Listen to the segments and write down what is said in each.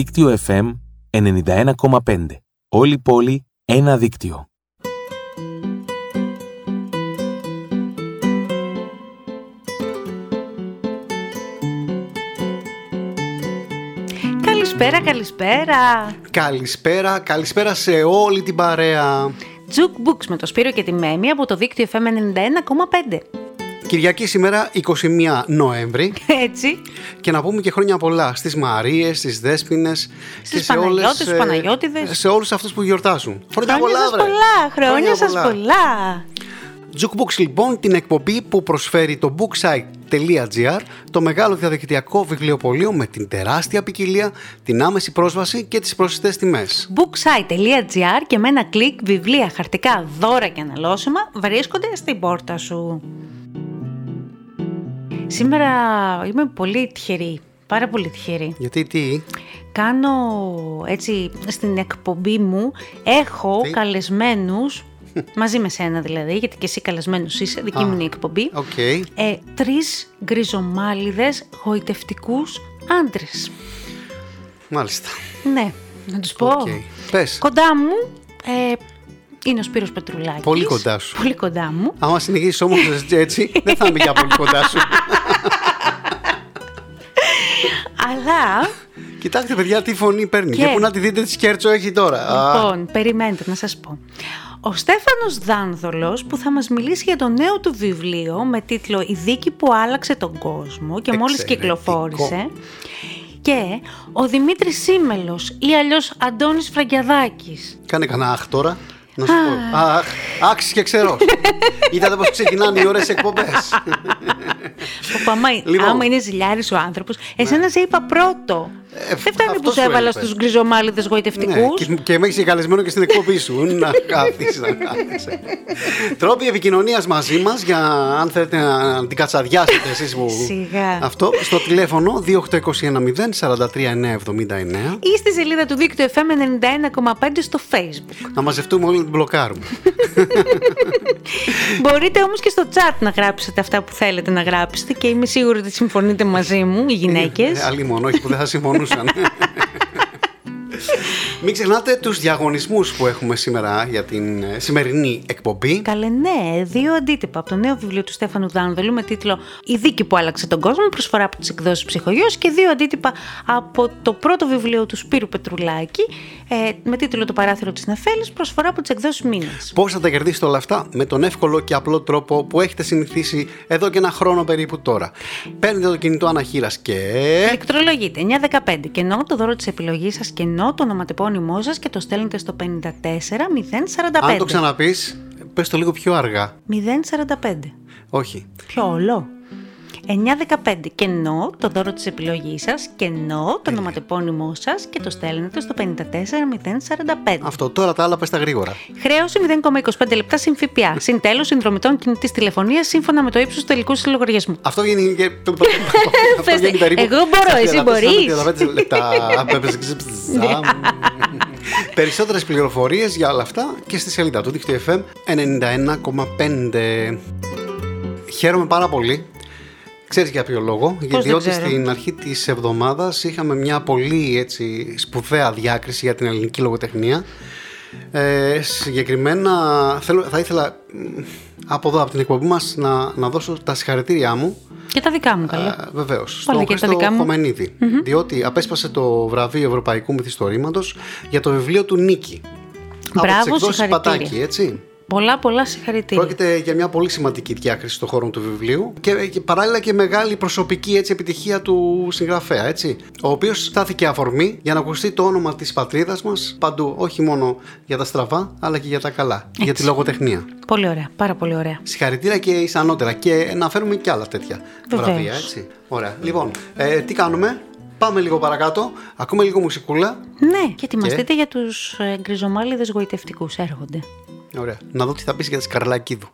Δίκτυο FM 91,5. Όλη πόλη, ένα δίκτυο. Καλησπέρα, καλησπέρα. Καλησπέρα, καλησπέρα σε όλη την παρέα. Jukebooks με το Σπύρο και τη Μέμη από το δίκτυο FM 91,5. Κυριακή σήμερα 21 Νοέμβρη Έτσι. και να πούμε και χρόνια πολλά στις Μαρίες, στις Δέσποινες Στις Παναγιώτες, στους Παναγιώτηδες. σε όλους αυτούς που γιορτάζουν. Χρόνια σας βρε. πολλά, χρόνια σας πολλά. Jukebox λοιπόν την εκπομπή που προσφέρει το booksite.gr το μεγάλο διαδικτυακό βιβλιοπωλείο με την τεράστια ποικιλία, την άμεση πρόσβαση και τις προσιτές τιμές. booksite.gr και με ένα κλικ βιβλία, χαρτικά, δώρα και αναλώσιμα βρίσκονται στην πόρτα σου. Σήμερα είμαι πολύ τυχερή, πάρα πολύ τυχερή. Γιατί τι, Κάνω έτσι στην εκπομπή μου, έχω Τι; καλεσμένους, μαζί με σένα δηλαδή, γιατί και εσύ καλεσμένος είσαι, δική μου είναι η εκπομπή, οκ. ε, τρεις γκριζομάλιδες γοητευτικούς άντρες. Μάλιστα. Ναι, να τους πω. Οκ. Πες. Κοντά μου ε, είναι ο Σπύρος Πετρουλάκης. Πολύ κοντά σου. Πολύ κοντά μου. Άμα συνεχίσεις όμως έτσι, δεν θα είμαι για πολύ κοντά σου. Αλλά, Κοιτάξτε, παιδιά, τι φωνή παίρνει. Και- Και, πού να τη δείτε, τι σκέρτσο έχει τώρα. Α, λοιπόν, περιμένετε να σας πω. Ο Στέφανος Δάνδολος που θα μας μιλήσει για το νέο του βιβλίο με τίτλο «Η δίκη που άλλαξε τον κόσμο» και μόλις Εξαιρετικό. κυκλοφόρησε. Και ο Δημήτρης Σίμελος ή αλλιώς Αντώνης Φραγκιαδάκης. Κάνε κανένα αχ τώρα. Να σου πω. Αχ, άξις και ξέρω. Είδατε πώ ξεκινάνε οι ώρες εκπομπές. Που άμα, Λοιπόν. άμα είναι ζηλιάρης ο άνθρωπος, εσένα σε είπα πρώτο. Ε, Δεν φτάνει αυτό που σε σου έβαλα είπε. στους γκριζομάλιδες ναι, γοητευτικούς. και, και με έχεις καλεσμένο και στην εκπομπή σου. Να κάθεις, να κάθεσαι. Τρόποι επικοινωνίας μαζί μας για αν θέλετε να την κατσαδιάσετε εσείς που. Σιγά. Αυτό στο τηλέφωνο 28210 43979. ή στη σελίδα του δίκτυου FM 91,5 στο Facebook. Να μαζευτούμε όλοι να την μπλοκάρουμε. Μπορείτε όμως και στο chat να γράψετε αυτά που θέλετε να γράψετε και είμαι σίγουρη ότι συμφωνείτε μαζί μου, οι γυναίκες. Ε, Αλλή μόνο, όχι που δεν θα るしかね。Μην ξεχνάτε τους διαγωνισμούς που έχουμε σήμερα για την ε, σημερινή εκπομπή. Καλέ, ναι, δύο αντίτυπα από το νέο βιβλίο του Στέφανου Δάνδολου με τίτλο Η δίκη που άλλαξε τον κόσμο, προσφορά από τις εκδόσεις Ψυχογειό και δύο αντίτυπα από το πρώτο βιβλίο του Σπύρου Πετρουλάκη ε, με τίτλο Το παράθυρο της Νεφέλης, προσφορά από τις εκδόσεις Μήνας. Πώς θα τα κερδίσετε όλα αυτά; Με τον εύκολο και απλό τρόπο που έχετε συνηθίσει εδώ και ένα χρόνο περίπου τώρα. Παίρνετε το κινητό αναχείρας και... Ηλεκτρολογείτε 915 και ενώ το δώρο της επιλογής σας και ενώ το ονοματεπώνυμό σας και το στέλνετε στο 54045. Αν το ξαναπείς, πες το λίγο πιο αργά. 045. Όχι. Πιο όλο. 915 και ενώ το δώρο της επιλογής σας και ενώ το ονοματεπώνυμό σας και το στέλνετε στο 54045. Αυτό τώρα τα άλλα πες τα γρήγορα. Χρέωση 0,25 λεπτά συν ΦΠΑ. Συν τέλος συνδρομητών κινητής τηλεφωνίας σύμφωνα με το ύψος του τελικού σου λογαριασμού. Αυτό γίνει και... Αυτό Πες γίνει τε, περίπου εγώ μπορώ, στα εσύ 35 μπορείς. λεπτά. Περισσότερες πληροφορίες για όλα αυτά και στη σελίδα του Δίκτυο FM 91,5. Χαίρομαι πάρα πολύ. Ξέρεις για ποιο λόγο, δεν διότι ξέρω. στην αρχή της εβδομάδας είχαμε μια πολύ έτσι, σπουδαία διάκριση για την ελληνική λογοτεχνία. Ε, συγκεκριμένα θέλω, θα ήθελα μ, από εδώ από την εκπομπή μας να, να δώσω τα συγχαρητήριά μου Και τα δικά μου καλά. Βεβαίως. Πάλι Στον και τα Χρήστο δικά μου. Χομενίδη. Διότι απέσπασε το βραβείο Ευρωπαϊκού Μυθιστορήματος για το βιβλίο του Νίκη. από Μπράβο, τις εκδόσεις συγχαρητήρια. Πατάκη, έτσι. Πολλά πολλά συγχαρητήρια. Πρόκειται για μια πολύ σημαντική διάκριση στον χώρο του βιβλίου και, και παράλληλα και μεγάλη προσωπική έτσι, επιτυχία του συγγραφέα, έτσι. Ο οποίος στάθηκε αφορμή για να ακουστεί το όνομα της πατρίδας μας παντού, όχι μόνο για τα στραβά, αλλά και για τα καλά, για τη λογοτεχνία. Πολύ ωραία, πάρα πολύ ωραία. Συγχαρητήρια και ισανότερα και να φέρουμε και άλλα τέτοια Βεβαίως. βραβεία, έτσι. Ωραία. Λοιπόν, ε, τι κάνουμε; Πάμε λίγο παρακάτω. Ακούμε λίγο μουσικούλα. Ναι, και ετοιμαστείτε για τους ε, γκριζομάλιδες γοητευτικούς, έρχονται. Ωραία. Να δω τι θα πεις για τη Σκαρλακίδου.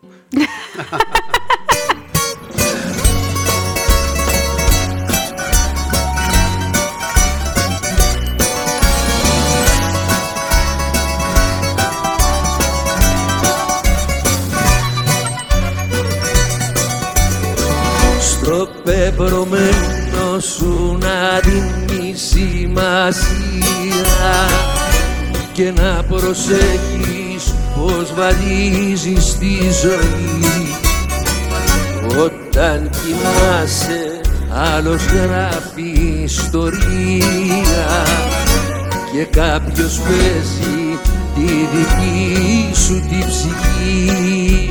Στο πεπρωμένο σου να δίνεις σημασία και να προσέχεις πως βαδίζεις τη ζωή. Όταν κοιμάσαι άλλος γράφει ιστορία και κάποιος παίζει τη δική σου τη ψυχή.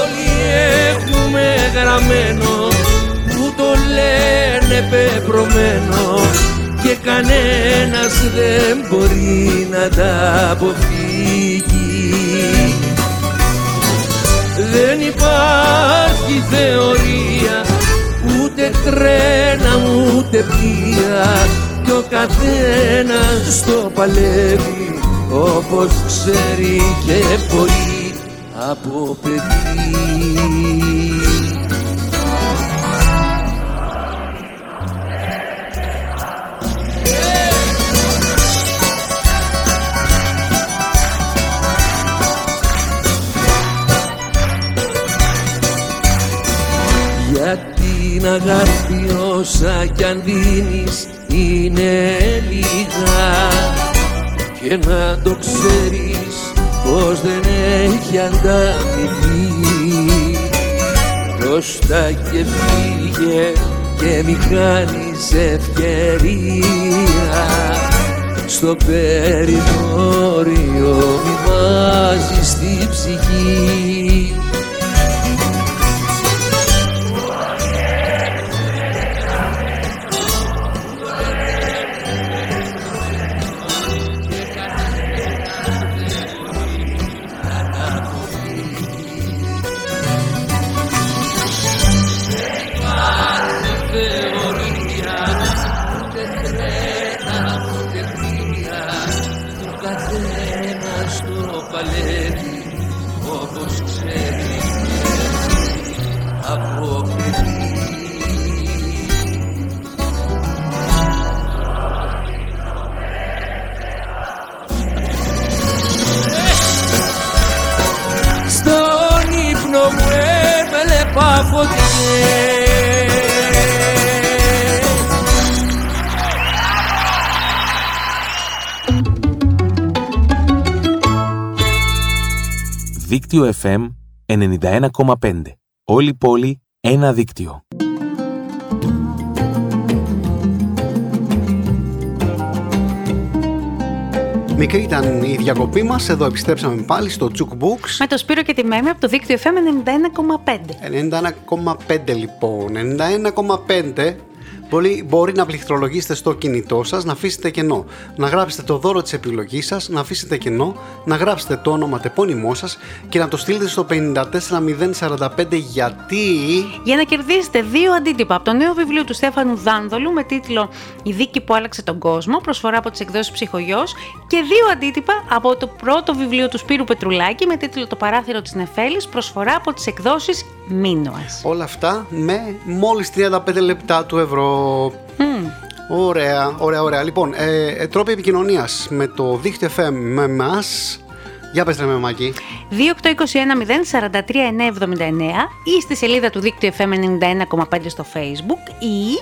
Όλοι έχουμε γραμμένο που το λένε πεπρωμένο και κανένας δεν μπορεί να τα αποφύγει. Δεν υπάρχει θεωρία ούτε τρένα ούτε πλοία κι ο καθένας το παλεύει όπως ξέρει και μπορεί από παιδί την αγάπη όσα κι αν δίνεις είναι λίγα. Και να το ξέρεις πως δεν έχει ανταμοιβή. Δώστα και φύγε και μη κάνεις ευκαιρία. Στο περιθώριο μη βάζεις τη ψυχή Δίκτυο FM 91,5. Όλη πόλη, ένα δίκτυο. Μικρή ήταν η διακοπή μας, εδώ επιστρέψαμε πάλι στο Jukebox. Με το Σπύρο και τη Μέμη από το δίκτυο FM 91,5. 91,5 λοιπόν, 91,5 Μπορεί, μπορεί να πληκτρολογήσετε στο κινητό σας, να αφήσετε κενό. Να γράψετε το δώρο της επιλογής σας, να αφήσετε κενό, να γράψετε το όνομα τεπώνυμό σας και να το στείλετε στο 54045 γιατί. Για να κερδίσετε δύο αντίτυπα από το νέο βιβλίο του Στέφανου Δάνδολου με τίτλο Η δίκη που άλλαξε τον κόσμο, προσφορά από τις εκδόσεις Ψυχογειό και δύο αντίτυπα από το πρώτο βιβλίο του Σπύρου Πετρουλάκη με τίτλο Το παράθυρο της Νεφέλης, προσφορά από τις εκδόσεις Μίνωας. Όλα αυτά με μόλις 35 λεπτά του ευρώ. Ωραία, ωραία, ωραία. Λοιπόν, ε, ε, τρόποι επικοινωνίας με το δίκτυο FM με εμάς. Για πες με Μάκη. 2821 ή στη σελίδα του δίκτυου FM 91,5 στο facebook ή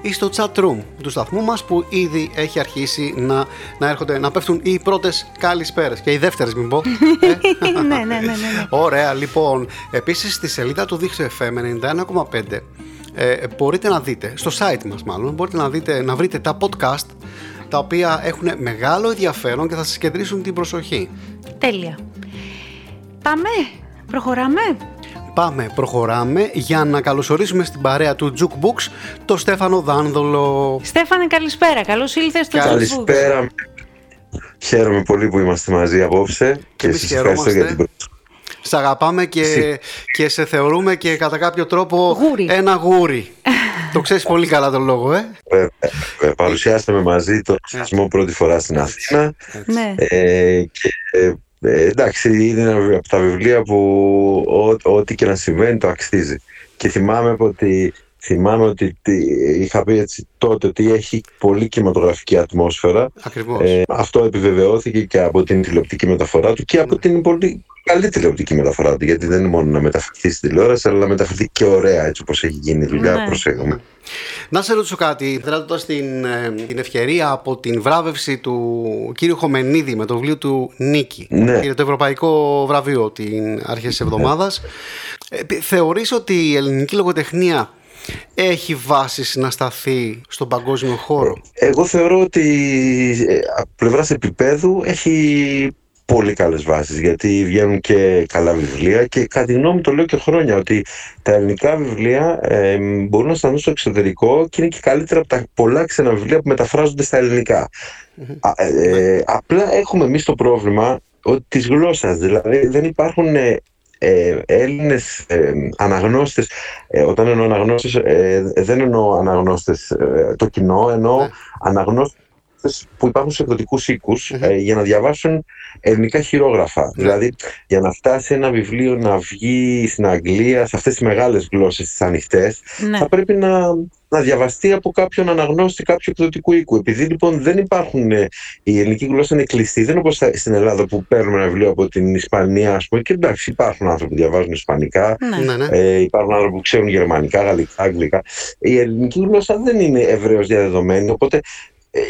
ή στο chat room του σταθμού μας που ήδη έχει αρχίσει να, να έρχονται, να πέφτουν οι πρώτες καλησπέρες και οι δεύτερες μην πω. Ε; ναι, ναι, ναι, ναι, Ωραία, λοιπόν, επίσης στη σελίδα του δίκτυου FM 91,5 ε, μπορείτε να δείτε, στο site μας μάλλον, μπορείτε να, δείτε, να βρείτε τα podcast τα οποία έχουν μεγάλο ενδιαφέρον και θα σας κεντρήσουν την προσοχή. Τέλεια. Πάμε, προχωράμε; Πάμε, προχωράμε για να καλωσορίσουμε στην παρέα του Jukebox το Στέφανο Δάνδολο. Στέφανε, καλησπέρα. Καλώς ήλθες στο Καλησπέρα. Χαίρομαι πολύ που είμαστε μαζί απόψε και, και σας ευχαριστώ για την πρόσκληση. Σ' αγαπάμε και, και σε θεωρούμε και κατά κάποιο τρόπο γούρι. ένα γούρι. το ξέρεις πολύ καλά τον λόγο, ε. Βέβαια, παρουσιάσαμε μαζί τον σεισμό πρώτη φορά στην Αθήνα. Ναι. Ε, και ε, εντάξει, είναι ένα από τα βιβλία που ό,τι και να συμβαίνει το αξίζει. Και θυμάμαι ότι θυμάμαι ότι είχα πει έτσι τότε ότι έχει πολύ κινηματογραφική ατμόσφαιρα. Ακριβώς. Ε, αυτό επιβεβαιώθηκε και από την τηλεοπτική μεταφορά του και από Ναι. την πολύ καλή τηλεοπτική μεταφορά του. Γιατί δεν είναι μόνο να μεταφερθεί στην τηλεόραση, αλλά να μεταφερθεί και ωραία έτσι όπως έχει γίνει η δουλειά. Ναι. Προσέχουμε. Να σε ρωτήσω κάτι, δράτοντας την, ε, την ευκαιρία από την βράβευση του κύριου Χομενίδη με το βιβλίο του Νίκη. Ναι. Είναι το ευρωπαϊκό βραβείο την αρχές της εβδομάδας. Ε, πι- θεωρείς ότι η ελληνική λογοτεχνία έχει βάσεις να σταθεί στον παγκόσμιο χώρο; Εγώ θεωρώ ότι ε, από πλευράς επίπεδου έχει πολύ καλές βάσεις γιατί βγαίνουν και καλά βιβλία και κατά τη γνώμη μου το λέω και χρόνια ότι τα ελληνικά βιβλία ε, μπορούν να σταθούν στο εξωτερικό και είναι και καλύτερα από τα πολλά ξένα βιβλία που μεταφράζονται στα ελληνικά. Α, ε, ε, απλά έχουμε εμείς το πρόβλημα ότι της γλώσσας, δηλαδή δεν υπάρχουν ε, ε, Έλληνες ε, αναγνώστες, ε, όταν εννοώ αναγνώστες ε, δεν εννοώ αναγνώστες ε, το κοινό, εννοώ Ναι. αναγνώστες που υπάρχουν σε εκδοτικούς οίκους, ε, για να διαβάσουν ελληνικά χειρόγραφα. Δηλαδή για να φτάσει ένα βιβλίο να βγει στην Αγγλία, σε αυτές τις μεγάλες γλώσσες τις ανοιχτές, Ναι. θα πρέπει να, να διαβαστεί από κάποιον αναγνώστη κάποιου εκδοτικού οίκου. Επειδή λοιπόν δεν υπάρχουν, ε, η ελληνική γλώσσα είναι κλειστή, δεν είναι όπως στα- στην Ελλάδα που παίρνουμε ένα βιβλίο από την Ισπανία, ας πούμε, και εντάξει, υπάρχουν άνθρωποι που διαβάζουν Ισπανικά, Ναι. Ναι, ναι. ε, υπάρχουν άνθρωποι που ξέρουν γερμανικά, γαλλικά, αγγλικά. Η ελληνική γλώσσα δεν είναι ευρέως διαδεδομένη, οπότε ε,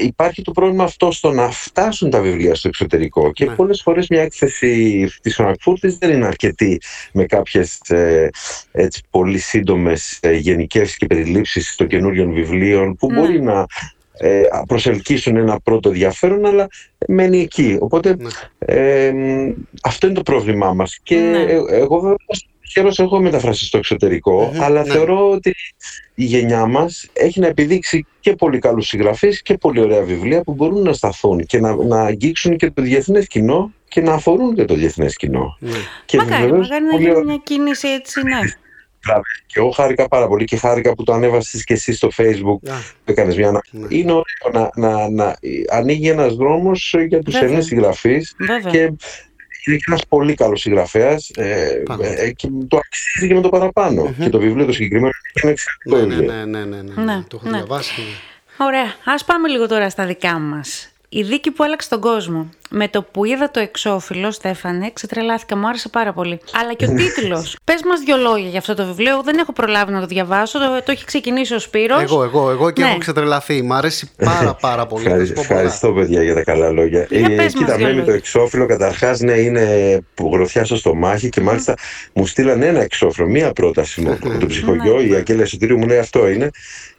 υπάρχει το πρόβλημα αυτό στο να φτάσουν τα βιβλία στο εξωτερικό. Και Ναι. πολλές φορές μια έκθεση της Φραγκφούρτης δεν είναι αρκετή με κάποιες ε, έτσι, πολύ σύντομες ε, γενικές και περιλήψεις των καινούριων βιβλίων που Ναι. μπορεί να ε, προσελκύσουν ένα πρώτο ενδιαφέρον αλλά μένει εκεί. Οπότε Ναι. ε, μ, αυτό είναι το πρόβλημά μας. Και Ναι. ε, εγώ βέβαια τυχερός έχω μεταφράσει στο εξωτερικό, Μμμ, αλλά ναι. θεωρώ ότι η γενιά μας έχει να επιδείξει και πολύ καλούς συγγραφείς και πολύ ωραία βιβλία που μπορούν να σταθούν και να, να αγγίξουν και το διεθνές κοινό και να αφορούν και το διεθνές κοινό. ναι. Και Μακάρι, βεβαίως μακάρι να πολύ γίνει ωραία- μια κίνηση έτσι, ναι. Μπράβο. Και εγώ χάρηκα πάρα πολύ και χάρηκα που το ανέβασες και εσύ στο facebook Α, που έκανες μια ανα- Ναι. Είναι ωραίο να, να, να ανοίγει ένας δρόμος για τους Βέβαια. Έλληνες συγγραφείς Βέβαια. και είναι και ένας πολύ καλός συγγραφέας ε, Πάρα. ε, και το αξίζει και με το παραπανω Και το βιβλίο το συγκεκριμένο είναι εξαιρετικό ναι, ναι, βιβλίο. ναι, ναι, ναι, ναι. Ναι, Το έχω ναι. διαβάσει. Ωραία. Ας πάμε λίγο τώρα στα δικά μας. Η δίκη που άλλαξε τον κόσμο. Με το που είδα το εξώφυλλο, Στέφανε, ξετρελάθηκα, μου άρεσε πάρα πολύ. Αλλά και ο τίτλος. Πες μας δύο λόγια για αυτό το βιβλίο. Εγώ δεν έχω προλάβει να το διαβάσω. Το, το έχει ξεκινήσει ο Σπύρος. Εγώ, εγώ, εγώ και Ναι. έχω ξετρελαθεί. Μ' αρέσει πάρα πάρα πολύ. Θα Ευχαρι- σου πω πολλά. Ευχαριστώ, παιδιά, για τα καλά λόγια. Για πες μας κοίτα, δύο με λόγια. το εξώφυλλο, καταρχάς, ναι, είναι που γροθιά στο στομάχι και μάλιστα μου στείλαν ένα εξώφυλλο, μία πρόταση μου από το ψυχογειό. Η Αγγέλια Σωτηρίου μου λέει αυτό είναι.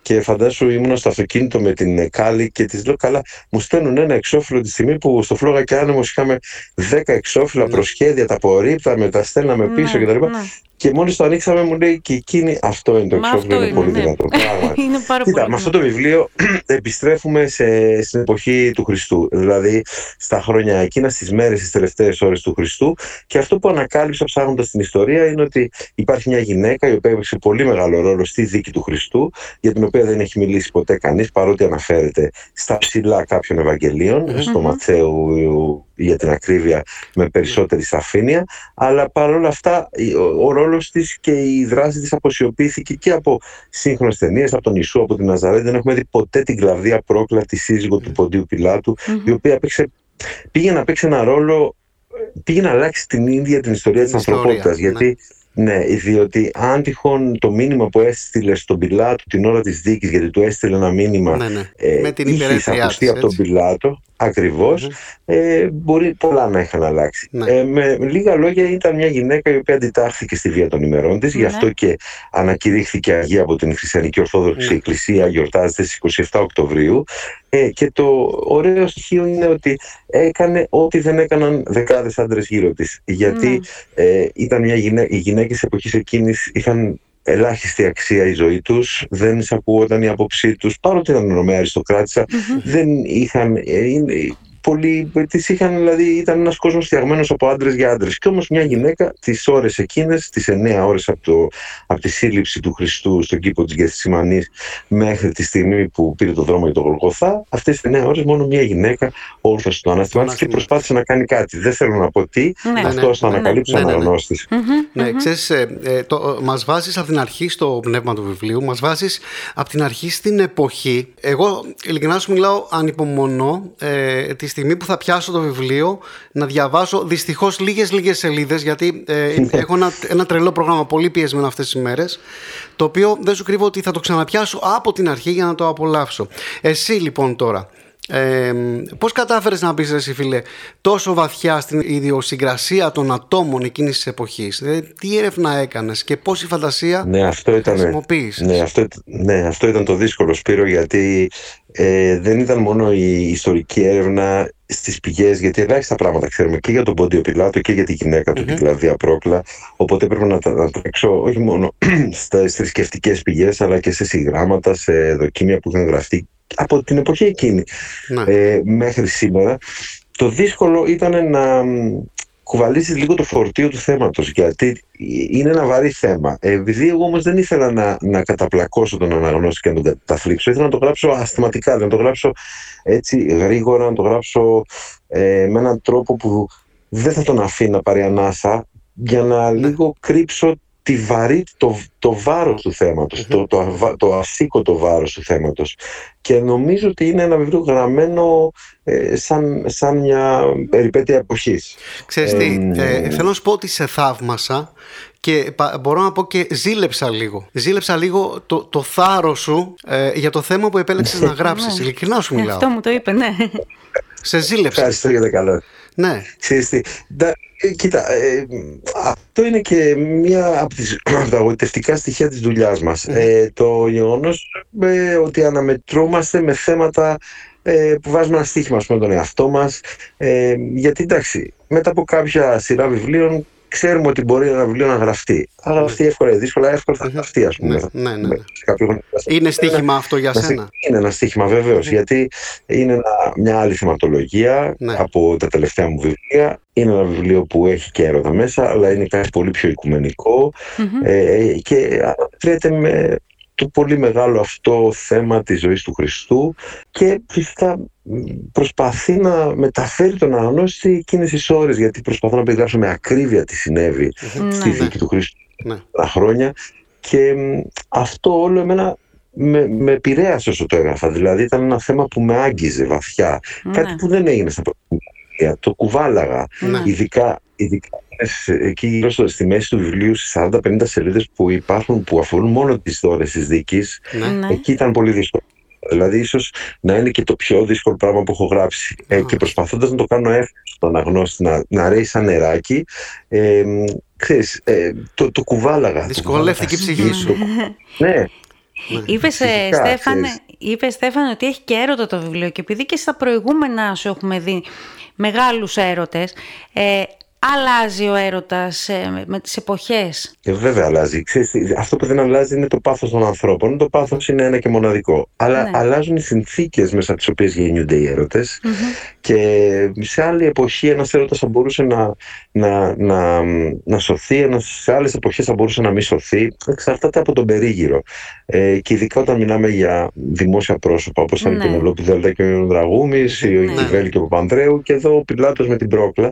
Και φαντάσου ήμουν στο αυτοκίνητο με την ε, Κάλλη και της λέω: Καλά, μου στέλνουν ένα εξώφυλλο τη στιγμή που στο Φλόγα και Άνεμος είχαμε 10 εξώφυλλα προσχέδια, τα απορρίπταμε, τα στέλναμε πίσω Ναι, κτλ. ναι. Και μόλις το ανοίξαμε, μου λέει και εκείνη αυτό είναι το Μα εξώφυλλο, αυτό είναι πολύ είναι, ναι. δυνατό. Πράγματι. Είναι πάρα Κοίτα, πολύ. με αυτό το βιβλίο επιστρέφουμε σε, στην εποχή του Χριστού. Δηλαδή στα χρόνια εκείνα, στις μέρες, στις τελευταίες ώρες του Χριστού. Και αυτό που ανακάλυψα ψάχνοντας την ιστορία είναι ότι υπάρχει μια γυναίκα η οποία έπαιξε πολύ μεγάλο ρόλο στη δίκη του Χριστού, για την οποία δεν έχει μιλήσει ποτέ κανείς, παρότι αναφέρεται στα ψηλά κάποιων Ευαγγελίων, στο Ματθαίου για την ακρίβεια με περισσότερη σαφήνεια, αλλά παρόλα αυτά ο, ο ρόλος της και η δράση της αποσιωπήθηκε και από σύγχρονες ταινίες, από τον Ιησού, από την Ναζαρέτη. Δεν έχουμε δει ποτέ την Κλαβδία Πρόκλα, τη σύζυγο του Ποντίου Πιλάτου, η οποία έπαιξε, πήγε να παίξει ένα ρόλο, πήγε να αλλάξει την ίδια την ιστορία της Την ιστορία, ανθρωπότητας. ναι. Γιατί ναι, διότι αν τυχόν το μήνυμα που έστειλε στον Πιλάτο την ώρα της δίκης, γιατί του έστειλε ένα μήνυμα Ναι, ναι. ε, Με την είχε υπερέτριά εισακουστεί της, από τον έτσι. Πιλάτο, ακριβώς, ε, μπορεί πολλά να είχαν αλλάξει. Ναι. Ε, με λίγα λόγια ήταν μια γυναίκα η οποία αντιτάχθηκε στη βία των ημερών της, γι' Ναι. αυτό και ανακηρύχθηκε Αγία από την Χριστιανική Ορθόδοξη Ναι. Εκκλησία, γιορτάζεται στις 27 Οκτωβρίου ε, και το ωραίο στοιχείο είναι ότι έκανε ό,τι δεν έκαναν δεκάδες άντρες γύρω της. Γιατί ε, ήταν μια γυναί... οι γυναίκες εποχής εκείνης είχαν ελάχιστη αξία η ζωή τους, δεν εισακούονταν η άποψή τους, παρότι ήταν νομέα αριστοκράτησα, δεν είχαν, ε, είναι- πολύ. Τις είχαν, δηλαδή, ήταν ένας κόσμος φτιαγμένος από άντρες για άντρες. Και όμως μια γυναίκα τις ώρες εκείνες, τις 9 ώρες από, το, από τη σύλληψη του Χριστού στον κήπο της Γεθσιμανή μέχρι τη στιγμή που πήρε το δρόμο για το Γολγοθά, αυτές τις 9 ώρες μόνο μια γυναίκα όρθωσε το ανάστημά της και προσπάθησε να κάνει κάτι. Δεν θέλω να πω τι, Ναι. αυτό Ναι, θα ναι, ανακαλύψει ναι, ο ναι, ναι. αναγνώστη. Ναι, ξέρεις, ε, ε, το, μας βάζεις από την αρχή στο πνεύμα του βιβλίου, μας βάζεις από την αρχή στην εποχή. Εγώ, ειλικρινά σου μιλάω, ανυπομονώ ε, τη στιγμή που θα πιάσω το βιβλίο να διαβάσω δυστυχώς λίγες λίγες σελίδες γιατί ε, έχω ένα, ένα τρελό πρόγραμμα πολύ πιεσμένο αυτές τις μέρες το οποίο δεν σου κρύβω ότι θα το ξαναπιάσω από την αρχή για να το απολαύσω. Εσύ λοιπόν τώρα, ε, πώς κατάφερες να μπεις εσύ φίλε τόσο βαθιά στην ιδιοσυγκρασία των ατόμων εκείνης της εποχής; Δηλαδή, τι έρευνα έκανες και πώς η φαντασία Ναι, αυτό ήταν, χρησιμοποίησες; ναι, αυτό, ναι, αυτό ήταν το δύσκολο Σπύρο γιατί ε, δεν ήταν μόνο η ιστορική έρευνα στις πηγές γιατί ελάχιστα πράγματα ξέρουμε και για τον Πόντιο Πιλάτο και για τη γυναίκα του, τη Λαδία Πρόκλα οπότε έπρεπε να, τα- να τρέξω όχι μόνο στις θρησκευτικές πηγές αλλά και σε συγγράμματα, σε δοκίμια που είχαν γραφτεί από την εποχή εκείνη ναι. ε, μέχρι σήμερα. Το δύσκολο ήταν να μ, κουβαλήσεις λίγο το φορτίο του θέματος γιατί είναι ένα βαρύ θέμα. Ε, Επειδή εγώ όμως δεν ήθελα να, να καταπλακώσω τον αναγνώστη και να τον καταθλίψω, ήθελα να το γράψω αστηματικά, να το γράψω έτσι γρήγορα, να το γράψω ε, με έναν τρόπο που δεν θα τον αφήνει να πάρει ανάσα για να λίγο κρύψω τη βαρύ, το, το βάρος του θεματος το, το, αβα- το ασήκωτο βάρος του θέματος. Και νομίζω ότι είναι ένα βιβλίο γραμμένο ε, σαν, σαν μια περιπέτεια εποχής. Ξέρεις τι, Εμ, ε, θέλω να σου πω ότι σε θαύμασα και πα- μπορώ να πω και ζήλεψα λίγο. Ζήλεψα λίγο το, το θάρρος σου ε, για το θέμα που επέλεξες να γράψεις. Ειλικρινά σου μιλάω. Αυτό μου το είπε, ναι. Σε ζήλεψα. Ευχαριστώ για τα καλά. Ναι. Ξέρεις τι, ντα- ε, κοίτα, ε, αυτό είναι και μία από, τις, από τα αγωγητευτικά στοιχεία της δουλειάς μας. Ε, το γεγονός ε, ότι αναμετρούμαστε με θέματα ε, που βάζουμε ένα στοίχημα ας πούμε, τον εαυτό μας. Ε, γιατί εντάξει, μετά από κάποια σειρά βιβλίων ξέρουμε ότι μπορεί ένα βιβλίο να γραφτεί. Θα γραφτεί εύκολα ή δύσκολα, εύκολα θα γραφτεί ας πούμε. Ναι, Θα- ναι, ναι, ναι. σε κάποιο χρονικό Είναι στοίχημα αυτό για να σε- σένα; Είναι ένα στοίχημα βεβαίως, γιατί είναι ένα- μια άλλη θεματολογία Ναι. από τα τελευταία μου βιβλία. Είναι ένα βιβλίο που έχει και έρωτα μέσα, αλλά είναι κάτι πολύ πιο οικουμενικό ε, και αναφέρεται με το πολύ μεγάλο αυτό θέμα της ζωής του Χριστού και φυσικά μ, προσπαθεί να μεταφέρει τον αναγνώστη εκείνες τις ώρες γιατί προσπαθώ να περιγράψω με ακρίβεια τι συνέβη στη Ναι. δίκη του Χριστού Ναι. τα χρόνια και μ, αυτό όλο εμένα με, με επηρέασε όσο το έγραφα. Δηλαδή ήταν ένα θέμα που με άγγιζε βαθιά. Κάτι Ναι. που δεν έγινε στα πρώτα Το κουβάλαγα. Ναι. Ειδικά, ειδικά σε- εκεί γύρω στο, στη μέση του βιβλίου στις 40-50 σελίδες που υπάρχουν που αφορούν μόνο τις ώρες της δίκης Ναι. Ναι. εκεί ήταν πολύ δύσκολο. Δηλαδή, ίσως να είναι και το πιο δύσκολο πράγμα που έχω γράψει. Ε, και προσπαθώντας να το κάνω εύκολο στον αναγνώστη, να, να ρέει σαν νεράκι, ε, μ, ξέρεις, ε, το, το κουβάλαγα. το Δυσκολεύτηκε η κουβάλαγα. ψυχή σου. Ναι, Είπες, Φυσικά, Στέφανε, ξέρεις. είπες, Στέφανε ότι έχει και έρωτα το βιβλίο και επειδή και στα προηγούμενα σου έχουμε δει μεγάλους έρωτες, ε, αλλάζει ο έρωτας ε, με- με τις εποχές; Ε, βέβαια αλλάζει. Ξέρεις, τι, αυτό που δεν αλλάζει είναι το πάθος των ανθρώπων. Το πάθος είναι ένα και μοναδικό. Αλλά Ναι. αλλάζουν οι συνθήκες μέσα από τις οποίες γεννιούνται οι έρωτες. Και σε άλλη εποχή ένας έρωτας θα μπορούσε να, να, να, να σωθεί, ένας, σε άλλες εποχές θα μπορούσε να μην σωθεί. Εξαρτάται από τον περίγυρο. Ε, και ειδικά όταν μιλάμε για δημόσια πρόσωπα, όπως ήταν Ναι. η Πενελόπη Δέλτα και ο Δραγούμης, η Ναι. Κιβέλη και ο Παπανδρέου και εδώ ο Πιλάτος με την Πρόκλα.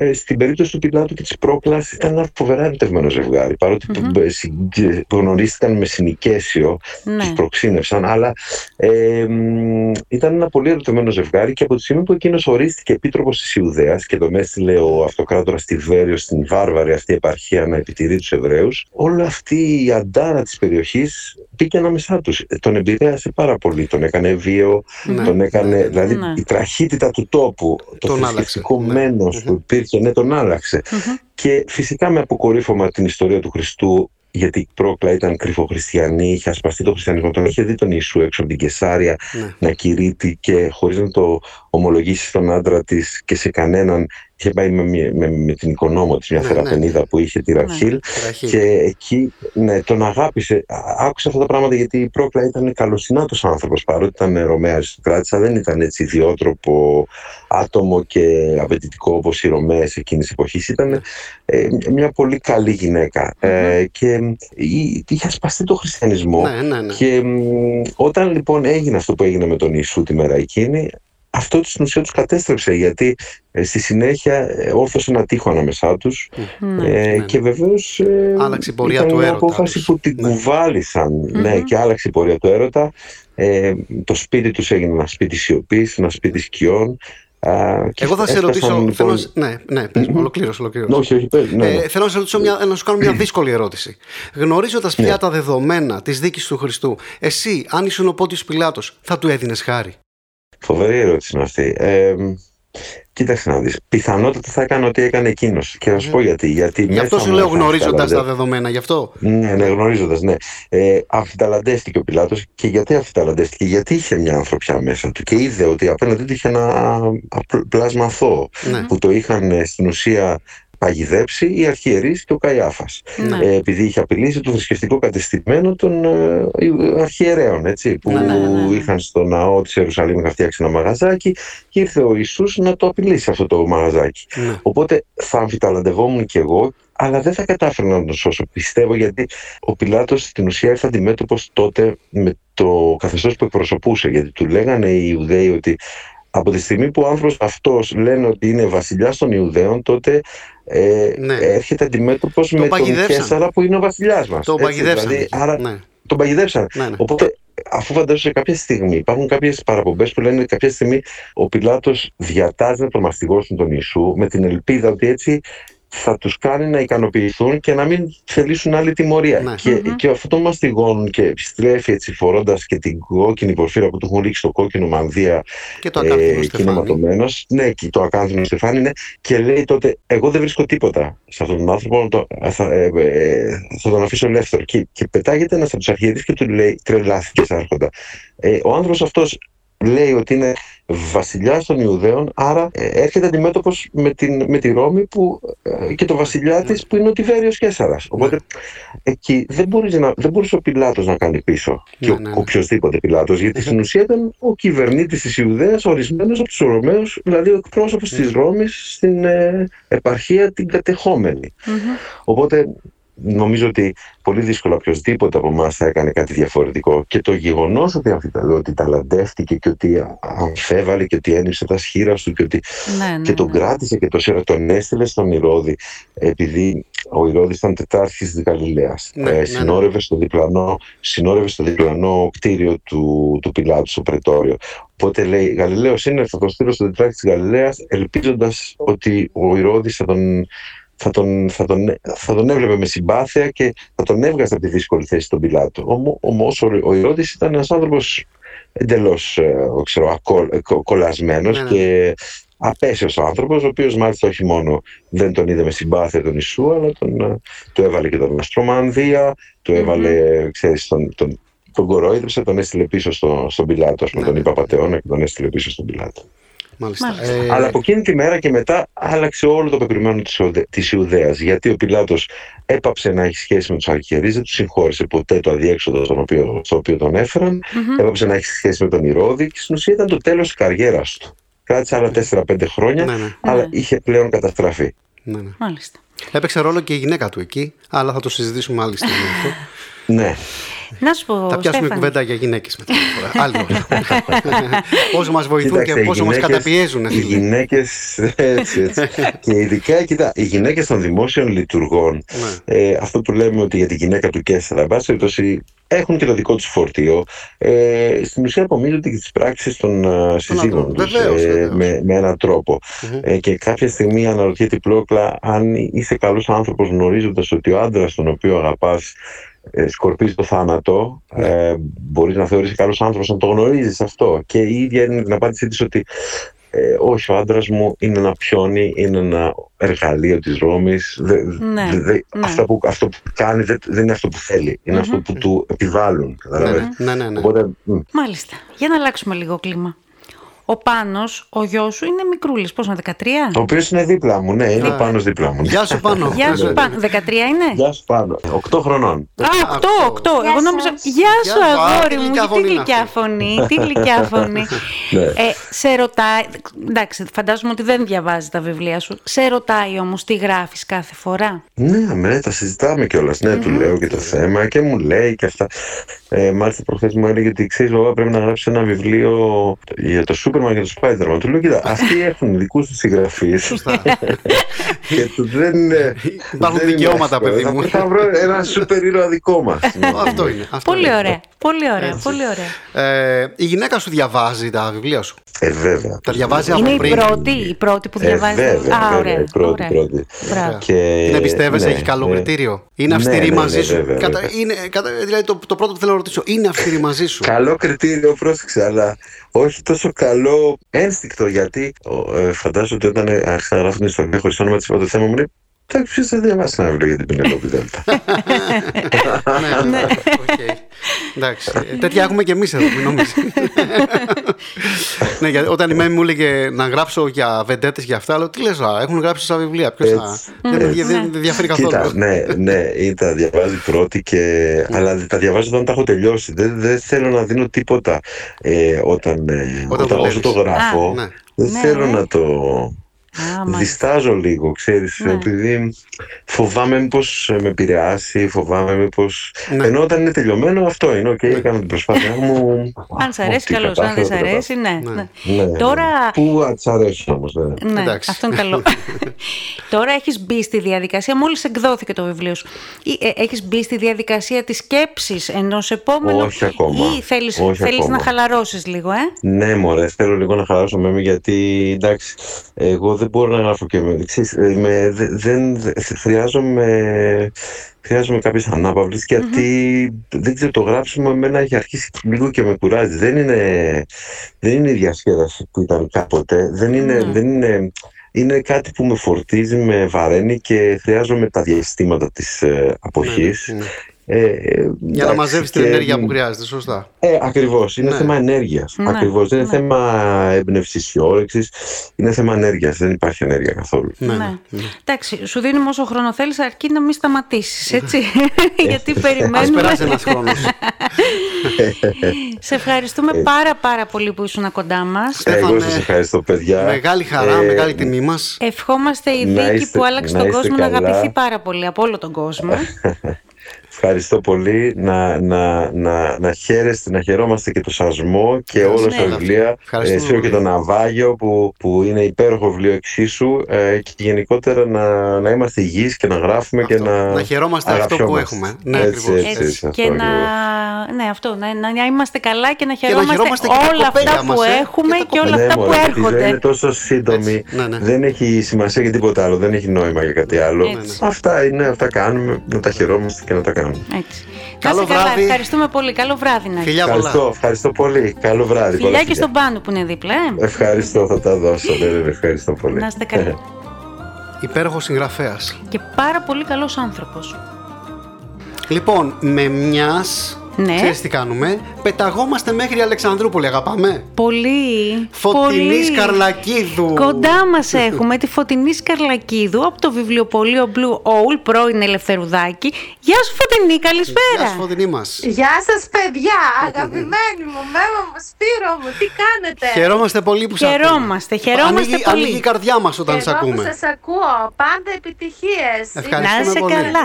Ε, στην περίπτωση του Πιλάτου και της Πρόκλας ήταν ένα φοβερά ερωτευμένο ζευγάρι. Παρότι το- ε, συ- ε, γνωρίστηκαν με συνοικέσιο, Ναι. τους προξύνευσαν, αλλά ε, μ, ήταν ένα πολύ ερωτευμένο ζευγάρι και από τη στιγμή που εκείνος ορίστηκε επίτροπος της Ιουδαίας και τον έστειλε ο αυτοκράτορας Τιβέριος στην βάρβαρη αυτή επαρχία να επιτηρεί τους Εβραίους, όλη αυτή η αντάρα της περιοχής μπήκε ανάμεσά τους. Ε, Τον επηρέασε πάρα πολύ, τον έκανε βίο, Ναι. τον έκανε, δηλαδή Ναι. η τραχύτητα του τόπου, το Τον άλλαξε, θρησκευτικό ναι. μένος που υπήρχε, ναι, τον άλλαξε. Και φυσικά με αποκορύφωμα την ιστορία του Χριστού, γιατί η Πρόκλα ήταν κρυφοχριστιανή, είχε ασπαστεί το χριστιανισμό, τον είχε δει τον Ιησού έξω από την Κεσάρια Ναι. να κηρύττει και χωρίς να το ομολογήσεις στον άντρα της και σε κανέναν. Είχε πάει με, μια- με, με την οικονόμο της, μια Ναι, θεραπενίδα που είχε τη Ραχήλ. Ραχήλ. Και εκεί ναι, τον αγάπησε. Α- Άκουσα αυτά τα πράγματα γιατί η Πρόκλα ήταν καλοσυνάτος άνθρωπος παρότι ήταν Ρωμαία αριστοκράτησα, δεν ήταν έτσι ιδιότροπο άτομο και απαιτητικό όπως οι Ρωμαίες εκείνης της εποχής. Ήταν ε, μια πολύ καλή γυναίκα ε, και η- είχε ασπαστεί το χριστιανισμό Ναι, ναι, ναι. και μ, όταν λοιπόν έγινε αυτό που έγινε με τον Ιησού τη μέρα εκείνη, αυτό στην ουσία τους κατέστρεψε γιατί ε, στη συνέχεια ε, όρθωσε ένα τείχο ανάμεσά τους Ναι. ε, ναι. και βεβαίως ε, Άλλαξε η πορεία ήταν του μια έρωτα απόφαση τους. που την Ναι. κουβάλισαν ναι, και άλλαξε η πορεία του έρωτα. Ε, το σπίτι τους έγινε ένα σπίτι σιωπής, ένα σπίτι σκιών. Α, και Εγώ θα σε έφτασαν, ρωτήσω. λοιπόν- Θέλω, να σε- ναι, ναι, πες, ολοκλήρωσε, ολοκλήρωσε. Ναι, όχι, όχι, πες, ναι, ναι. Ε, θέλω να σε ρωτήσω μια, να σου κάνω μια δύσκολη ερώτηση. Γνωρίζοντας πια Ναι. τα δεδομένα της δίκης του Χριστού, εσύ, αν ήσουν ο Πόντιο Πιλάτος, θα του έδινες χάρη; Φοβερή ερώτηση είναι αυτή. Ε, κοίταξε να δεις. Πιθανότατα θα έκανε ό,τι έκανε εκείνος. Και θα σου πω γιατί. γιατί Γι' αυτό μέσα σου μου λέω θα γνωρίζοντας τα αμφιταλαντε- δεδομένα, γι' αυτό. Ναι, ναι, γνωρίζοντας, ναι. Ε, αμφιταλαντεύτηκε ο Πιλάτος και γιατί αμφιταλαντεύτηκε, γιατί είχε μια ανθρωπιά μέσα του και είδε ότι απέναντί του είχε ένα απλ- πλάσμα αθώο Ναι. που το είχαν ε, στην ουσία παγιδέψει οι αρχιερείς και ο Καϊάφας. Ναι. Ε, επειδή είχε απειλήσει το θρησκευτικό κατεστημένο των ε, αρχιερέων, έτσι, που Ναι, ναι, ναι, ναι. είχαν στο ναό της Ιερουσαλήμ είχαν φτιάξει ένα μαγαζάκι και ήρθε ο Ιησούς να το απειλήσει αυτό το μαγαζάκι. Ναι. Οπότε θα αμφιταλαντευόμουν κι εγώ, αλλά δεν θα κατάφερα να τον σώσω. Πιστεύω γιατί ο Πιλάτος στην ουσία ήρθε αντιμέτωπος τότε με το καθεστώς που εκπροσωπούσε. Γιατί του λέγανε οι Ιουδαίοι ότι από τη στιγμή που ο άνθρωπος αυτός λένε ότι είναι βασιλιάς των Ιουδαίων, τότε ε, Ναι. έρχεται αντιμέτωπος με τον παγιδεύσαν. Κέσσαρα που είναι ο βασιλιάς μας. Το Έτσι, παγιδεύσαν. δηλαδή, άρα Ναι, τον παγιδεύσαν. ναι, ναι. Οπότε, αφού φαντάζομαι κάποια στιγμή, υπάρχουν κάποιες παραπομπές που λένε ότι κάποια στιγμή ο Πιλάτος διατάζει να τον μαστιγώσουν τον Ιησού με την ελπίδα ότι έτσι θα τους κάνει να ικανοποιηθούν και να μην θελήσουν άλλη τιμωρία. Ναι. Και, Μμμ. και αυτό τον μαστιγώνουν και επιστρέφει έτσι φορώντας και την κόκκινη πορφύρα που του έχουν ρίξει στο κόκκινο μανδύα Και το ακάθινο ε, Στεφάνι. κινηματωμένος. Ναι, και το ακάνθινο Στεφάνι είναι και λέει τότε εγώ δεν βρίσκω τίποτα σε αυτόν τον άνθρωπο, να το, θα, ε, ε, θα τον αφήσω ελεύθερο. Και, και πετάγεται ένας από τους αρχιερείς και του λέει τρελάθηκες άρχοντα. Ε, ο άνθρωπος αυτός λέει ότι είναι βασιλιάς των Ιουδαίων, άρα ε, έρχεται αντιμέτωπος με, την, με τη Ρώμη που, ε, και το βασιλιά της που είναι ο Τιβέριος Κέσαρας. Οπότε εκεί δεν, μπορείς να, δεν μπορούσε ο Πιλάτος να κάνει πίσω και Ναι, ο, ναι, ναι. οποιοδήποτε Πιλάτος, γιατί στην ουσία ήταν ο κυβερνήτης της Ιουδαίας, ορισμένος από τους Ρωμαίους, δηλαδή ο εκπρόσωπος της Ρώμης στην ε, επαρχία την κατεχόμενη. Μμμ. Οπότε νομίζω ότι πολύ δύσκολα οποιοδήποτε από εμάς θα έκανε κάτι διαφορετικό. Και το γεγονός ότι, αμφιτα- ότι ταλαντεύτηκε και ότι αμφέβαλε και ότι ένιψε τα σχήρα του και, ότι, Ναι, ναι, και τον ναι. κράτησε και το σέρα, τον έστειλε στον Ηρώδη, επειδή ο Ηρώδης ήταν τετάρχης της Γαλιλαίας. Ναι, ναι, ναι. Ε, συνόρευε, στο διπλανό, συνόρευε στο διπλανό κτίριο του, του Πιλάτου, στο Πρετόριο. Οπότε λέει, Γαλιλαίος είναι, θα τον στείλω στο τετράρχη της Γαλιλαίας, ελπίζοντας ότι ο Ηρώδης θα τον, θα τον, θα, τον, θα τον έβλεπε με συμπάθεια και θα τον έβγαζε από τη δύσκολη θέση τον Πιλάτο. Όμω, όμως ο, ο Ηρώδης ήταν ένας άνθρωπος εντελώς ε, ξέρω, ακο, ε, κο- κολλασμένος Ναι, ναι. και απέσιος άνθρωπος, ο οποίος μάλιστα όχι μόνο δεν τον είδε με συμπάθεια τον Ιησού, αλλά τον, ε, του έβαλε και τον αστρομανδία, του έβαλε, ξέρεις, τον, τον, τον κορόιδεψε, τον έστειλε πίσω στο, στον Πιλάτο, ας πούμε, Ναι, τον ναι. είπα πατεώνας και τον έστειλε πίσω στον Πιλάτο. Μάλιστα. Μάλιστα. Ε, Αλλά από εκείνη τη μέρα και μετά άλλαξε όλο το πεπριμμένο της, Ιουδε- της Ιουδαίας. Γιατί ο Πιλάτος έπαψε να έχει σχέση με τους αρχιερείς, δεν τους συγχώρησε ποτέ το αδιέξοδο στον οποίο, στο οποίο τον έφεραν. Μμμ. Έπαψε να έχει σχέση με τον Ηρώδη και στην ουσία ήταν το τέλος της καριέρας του. Κράτησε άλλα 4-5 χρόνια, ναι, ναι, αλλά Ναι. είχε πλέον καταστραφεί. ναι, ναι. Μάλιστα. Έπαιξε ρόλο και η γυναίκα του εκεί, αλλά θα το συζητήσουμε άλλη στιγμή αυτό. Ναι. Να σου πω, Θα πιάσουμε Στέφανε. κουβέντα για γυναίκες μετά. την φορά. Άλλη ώρα. Πόσο μας βοηθούν Κοίταξε, και οι πόσο μας γυναίκες- καταπιέζουν. Οι φίλε. γυναίκες, έτσι, έτσι. και ειδικά, κοίτα, οι γυναίκες των δημόσιων λειτουργών, Ναι. ε, αυτό που λέμε ότι για την γυναίκα του Κέσσερα, εν πάση περιπτώσει, έχουν και το δικό τους φορτίο. Ε, στην ουσία απομίζονται και τις πράξεις των ε, συζύγων ανθρώπων. τους Βεβαίως, ε, βεβαίως. με, με έναν τρόπο. Μμμ. Ε, και κάποια στιγμή αναρωτιέται η Πλόκλα αν είσαι καλός άνθρωπος γνωρίζοντας ότι ο άντρας τον οποίο αγαπάς ε, σκορπίζει το θάνατο, Ναι. ε, μπορείς να θεωρείς καλός άνθρωπος να το γνωρίζεις αυτό. Και η ίδια είναι την απάντησή της ότι ε, όχι, ο άντρας μου είναι ένα πιόνι, είναι ένα εργαλείο της Ρώμης. Δε, Ναι, δε- δε- ναι. Αυτό, που, αυτό που κάνει δεν, δεν είναι αυτό που θέλει. Είναι Μμμ. αυτό που του επιβάλλουν. Ναι, καταλαβες. ναι, ναι, ναι, ναι. Οπότε, μ, Μάλιστα. Για να αλλάξουμε λίγο κλίμα. Ο Πάνος, ο γιος σου, είναι μικρούλης. Πόσο, 13? Ο οποίος είναι δίπλα μου, ναι, είναι Α. πάνω δίπλα μου. ναι. Γεια σου πάνω. Γεια σου, Πάνο. 13 είναι; Γεια σου πάνω. 8 χρονών. Α, 8, 8. Γεια Εγώ νόμιζα. σας. Γεια Γεια σου, σου, α, αγόρι τι μου. γλυκιά Τι φωνή είναι γλυκιά αυτή. φωνή. Τι γλυκιά φωνή. Ναι. Ε, σε ρωτάει. Εντάξει, φαντάζομαι ότι δεν διαβάζει τα βιβλία σου. Σε ρωτάει όμως τι γράφεις κάθε φορά. Ναι, με, τα συζητάμε κιόλας. Ναι, του λέω και το θέμα και μου λέει και αυτά. Ε, μάλιστα, προχθές μου έλεγε ότι ξέρεις, εγώ πρέπει να γράψεις ένα βιβλίο για το Σούπερμαν και το Spider-Man. Του λέω, κοίτα, αυτοί έχουν δικούς τους συγγραφείς. και του δεν είναι. Υπάρχουν δεν είναι δικαιώματα, εύκολο. παιδί μου. Θα, θα βρω ένα σούπερ ήρωα δικό μας. Αυτό είναι. αυτό Πολύ είναι. ωραία. Πολύ ωραία. Έτσι. Πολύ ωραία. Ε, η γυναίκα σου διαβάζει τα βιβλία σου; Ε, βέβαια. Τα διαβάζει Είναι από η πριν; πρώτη, η πρώτη που Ε, διαβάζει. βέβαια, Α, βέβαια, ωραία. η πρώτη, ωραία. πρώτη. Μπράβο. Και... Την εμπιστεύεσαι, ναι, έχει καλό ναι. κριτήριο; Είναι Ναι, αυστηρή ναι, ναι, μαζί σου; βέβαια, Κατα- βέβαια. είναι, κατα- δηλαδή το, το πρώτο που θέλω να ρωτήσω, είναι αυστηρή μαζί σου; Καλό κριτήριο, πρόσεξε, αλλά όχι τόσο καλό ένστικτο. Γιατί ο, ε, φαντάζομαι ότι όταν ε, άρχισα να γράφω την ιστορία χωρίς όνομα της το θέμα μου είναι. Εντάξει, ποιο θα διαβάσει ένα βιβλίο για την Πινελόπη Δέλτα. ναι, ναι. οκ. Εντάξει. Ε, Τέτοια έχουμε και εμείς εδώ, μην νομίζεις. ναι, γιατί όταν η Μέμη μου έλεγε να γράψω για βεντέτες για αυτά, λέω τι λες, έχουν γράψει στα βιβλία. Ποιος θα. Έτσι, Δεν με έτσι. δια- δεν με διαφέρει καθόλου. Κοίτα, ναι, ναι, ή τα διαβάζει πρώτη και. Αλλά τα διαβάζω όταν τα έχω τελειώσει. Δεν, δεν θέλω να δίνω τίποτα ε, όταν, ε, Όταν όταν, το όσο το λες. γράφω. Α, ναι. Δεν Ναι, θέλω ναι. να το. Α, μάλιστα. Διστάζω λίγο, ξέρεις, Ναι. επειδή φοβάμαι μήπως με επηρεάσει, φοβάμαι μήπως... Ναι. Ενώ όταν είναι τελειωμένο αυτό είναι, οκ, έκανα την προσπάθεια μου. Αν σ' αρέσει, Ό,τι καλώς. Αν δεν κατάφερα, σ' το αρέσει, ναι. Ναι. ναι. Ναι, ναι. Τώρα- Πού α, της αρέσουν όμως, ναι. Ναι, Εντάξει. αυτό είναι καλό. Τώρα έχεις μπει στη διαδικασία, μόλις εκδόθηκε το βιβλίο σου, ή, ε, έχεις μπει στη διαδικασία της σκέψης ενός επόμενου Όχι ακόμα. ή θέλεις, Όχι θέλεις ακόμα. να χαλαρώσεις λίγο, ε; Ναι, μωρέ, θέλω λίγο να χαλαρώσω με γιατί εντάξει, εγώ δεν μπορώ να γράφω και με. Ξέρεις, ε, με δε- δεν, δε- χρειάζομαι, χρειάζομαι κάποιες ανάπαυλες γιατί δεν ξέρω, το γράψιμο εμένα έχει αρχίσει λίγο και με κουράζει. Δεν είναι, δεν είναι η διασκέδαση που ήταν κάποτε. Δεν είναι, Ναι. δεν είναι, είναι κάτι που με φορτίζει, με βαραίνει και χρειάζομαι τα διαστήματα της ε, αποχής. Ναι, ναι. Ε, ε, Για να εντάξει, μαζεύει την και- ενέργεια που χρειάζεται, σωστά. ε, ακριβώς. Είναι Ναι. θέμα ενέργειας. Ναι, Ακριβώς. Δεν είναι ναι. θέμα έμπνευσης και όρεξης. Είναι θέμα ενέργειας. Δεν υπάρχει ενέργεια καθόλου. Ναι, Ναι. ναι, ναι. Εντάξει, σου δίνουμε όσο χρόνο θέλεις, αρκεί να μην σταματήσεις, έτσι. Γιατί Ας περιμένουμε. περάσει ένας χρόνος. Σε ευχαριστούμε πάρα πάρα πολύ που ήσουν κοντά μας. Στέφανε, Εγώ σας ευχαριστώ, παιδιά. Μεγάλη χαρά, Ε, μεγάλη τιμή μας. Ευχόμαστε η Να δίκη είστε- που άλλαξε να τον είστε κόσμο να καλά. αγαπηθεί πάρα πολύ από όλο τον κόσμο. Ευχαριστώ πολύ. Να, να, να, να χαίρεστε, να χαιρόμαστε και το Σασμό και όλα Ναι. τα βιβλία. Ευχαριστούμε Ε, σίγουρα και πολύ. το Ναυάγιο που, που είναι υπέροχο βιβλίο εξίσου. Ε, και γενικότερα να, να είμαστε υγιείς και να γράφουμε και Αυτό. να. Να χαιρόμαστε αυτό που αγαπιόμαστε. έχουμε. Ναι, Έτσι, ακριβώς. έτσι, Έτσι. αυτό Και να, ακριβώς. ναι, αυτό, να, να, να είμαστε καλά και να να χαιρόμαστε, χαιρόμαστε και τα όλα κοπέλια αυτά που μας, ε, έχουμε και τα και όλα Ναι, αυτά που μωρέ, Η ζωή έρχονται. είναι τόσο σύντομη. Έτσι, ναι, ναι. Δεν έχει σημασία για τίποτα άλλο. Δεν έχει νόημα για κάτι άλλο. Έτσι. Αυτά είναι, αυτά κάνουμε. Να τα χαιρόμαστε και να τα κάνουμε. Έτσι. Καλό να είστε καλά, βράδυ. ευχαριστούμε πολύ. Καλό βράδυ να έχεις. Φιλιά πολλά. Ευχαριστώ, ευχαριστώ πολύ. Καλό βράδυ. πολλά Φιλιά και φιλιά. στον πάνω που είναι δίπλα. Ε. Ευχαριστώ, θα τα δώσω. Ναι, ναι, ναι, ευχαριστώ πολύ. Να είστε καλά. Υπέροχος συγγραφέας. και πάρα πολύ καλός άνθρωπος. Λοιπόν, με μιας. Ναι. Ξέρεις τι κάνουμε; Πεταγόμαστε μέχρι Αλεξανδρούπολη, αγαπάμε. Πολύ. Φωτεινής πολύ. Σκαρλακίδου. Κοντά μας έχουμε τη Φωτεινής Σκαρλακίδου από το βιβλιοπωλείο Blue Owl, πρώην Ελευθερουδάκη. Γεια σου, Φωτεινή, Γεια καλησπέρα. σου, Φωτεινή μας. Γεια σας παιδιά, αγαπημένοι μου, Μέμα μου, Σπύρο μου, τι κάνετε; Χαιρόμαστε πολύ που σας Χαιρόμαστε, ακούμε. χαιρόμαστε ανοίγει, πολύ. Ανοίγει η καρδιά μας όταν σε Εγώ που ακούμε. σας ακούω, πάντα επιτυχίες. Ευχαριστούμε Να σε πολύ. καλά.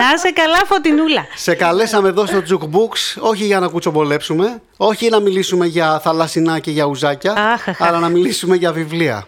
Να σε καλά, Φωτεινούλα. Σε καλέσαμε εδώ στο Jukebox, όχι για να κουτσομπολέψουμε, όχι να μιλήσουμε για θαλασσινά και για ουζάκια, Αχ, αχ, αλλά να μιλήσουμε για βιβλία.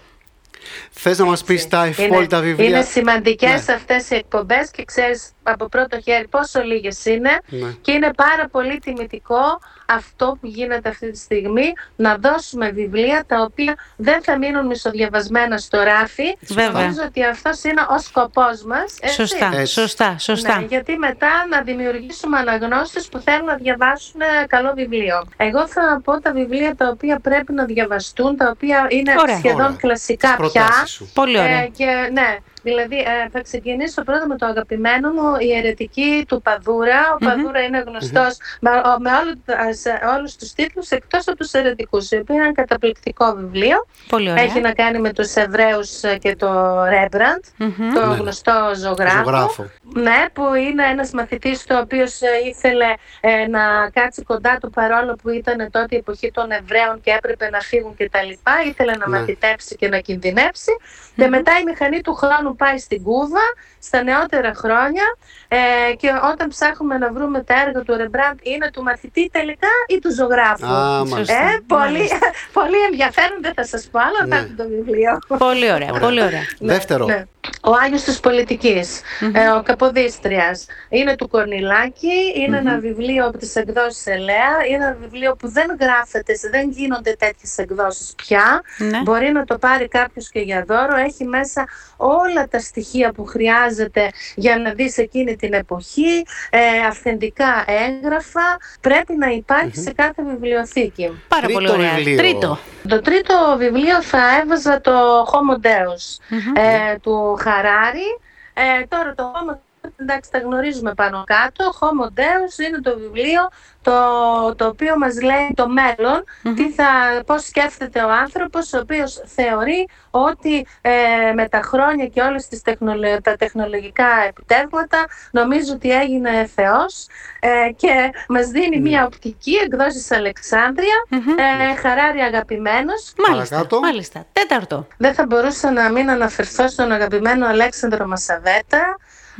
Θες να μας πεις τα ευπόλυτα είναι, βιβλία; Είναι σημαντικές Ναι. αυτές οι εκπομπές και ξέρεις από πρώτο χέρι πόσο λίγες είναι Ναι. και είναι πάρα πολύ τιμητικό αυτό που γίνεται αυτή τη στιγμή να δώσουμε βιβλία τα οποία δεν θα μείνουν μισοδιαβασμένα στο ράφι. Βέβαια. Νομίζω ότι αυτός είναι ο σκοπός μας. έτσι. Σωστά, Έτσι. σωστά, σωστά. Ναι, γιατί μετά να δημιουργήσουμε αναγνώστες που θέλουν να διαβάσουν ένα καλό βιβλίο. Εγώ θα πω τα βιβλία τα οποία πρέπει να διαβαστούν, τα οποία είναι Ωραία. σχεδόν Ωραία. κλασικά Τις πια. προτάσεις σου. Πολύ ωραία. Ε, και ναι, Δηλαδή, ε, θα ξεκινήσω πρώτα με το αγαπημένο μου, η αιρετική του Παδούρα. Ο Παδούρα είναι γνωστός με, ο- με όλου, σε όλους τους τίτλους εκτός από τους αιρετικούς, οι οποίοι είναι ένα καταπληκτικό βιβλίο. Πολύ ωραία. Έχει να κάνει με τους Εβραίους ε, και το Ρέμπραντ, Μμμ. το Ναι. γνωστό ζωγράφο. Ζωγράφο. Ναι, που είναι ένας μαθητής ο οποίος ε, ήθελε ε, να κάτσει κοντά του παρόλο που ήταν τότε η εποχή των Εβραίων και έπρεπε να φύγουν και τα λοιπά. Ήθελε να Ναι. μαθητεύσει και να κινδυνεύσει. Και μετά η μηχανή του χρόνου πάει στην Κούβα, στα νεότερα χρόνια ε, και όταν ψάχνουμε να βρούμε τα έργα του Ρεμπράντ είναι του μαθητή τελικά ή του ζωγράφου. Α, μάλιστα. Σωστά. ε, πολύ, Μάλιστα. πολύ ενδιαφέρον, δεν θα σας πω άλλο, Ναι. θα το βιβλίο. Πολύ ωραία, πολύ ωραία. Δεύτερο. Ναι. Ο Άγιος της πολιτικης ε, ο Καποδίστριας. Είναι του Κορνιλάκη, είναι ένα βιβλίο από τις εκδόσεις Ελέα, είναι ένα βιβλίο που δεν γράφεται, δεν γίνονται τέτοιες εκδόσεις πια. Ναι. Μπορεί να το πάρει κάποιος και για δώρο, έχει μέσα όλα τα στοιχεία που χρειάζεται για να δεις εκείνη την εποχή, ε, αυθεντικά έγγραφα, πρέπει να υπαρχει σε κάθε βιβλιοθήκη. Πάρα Τρίτο πολύ ωραία. βιβλίο. Τρίτο. Το τρίτο βιβλίο θα έβαζα το Homo Deus Μμμ. ε, του Χαράρη. Ε, τώρα το Homo εντάξει τα γνωρίζουμε πάνω κάτω. Homo Deus είναι το βιβλίο το, το οποίο μας λέει το μέλλον, τι θα, πώς σκέφτεται ο άνθρωπος, ο οποίος θεωρεί ότι ε, με τα χρόνια και όλες τις τεχνολο- τα τεχνολογικά επιτεύγματα νομίζω ότι έγινε Θεός ε, και μας δίνει μια οπτική εκδόσεις Αλεξάνδρεια, ε, Χαράρη αγαπημένος, Μάλιστα, Παρακάτω. μάλιστα. Τέταρτο. δεν θα μπορούσα να μην αναφερθώ στον αγαπημένο Αλέξανδρο Μασαβέτα,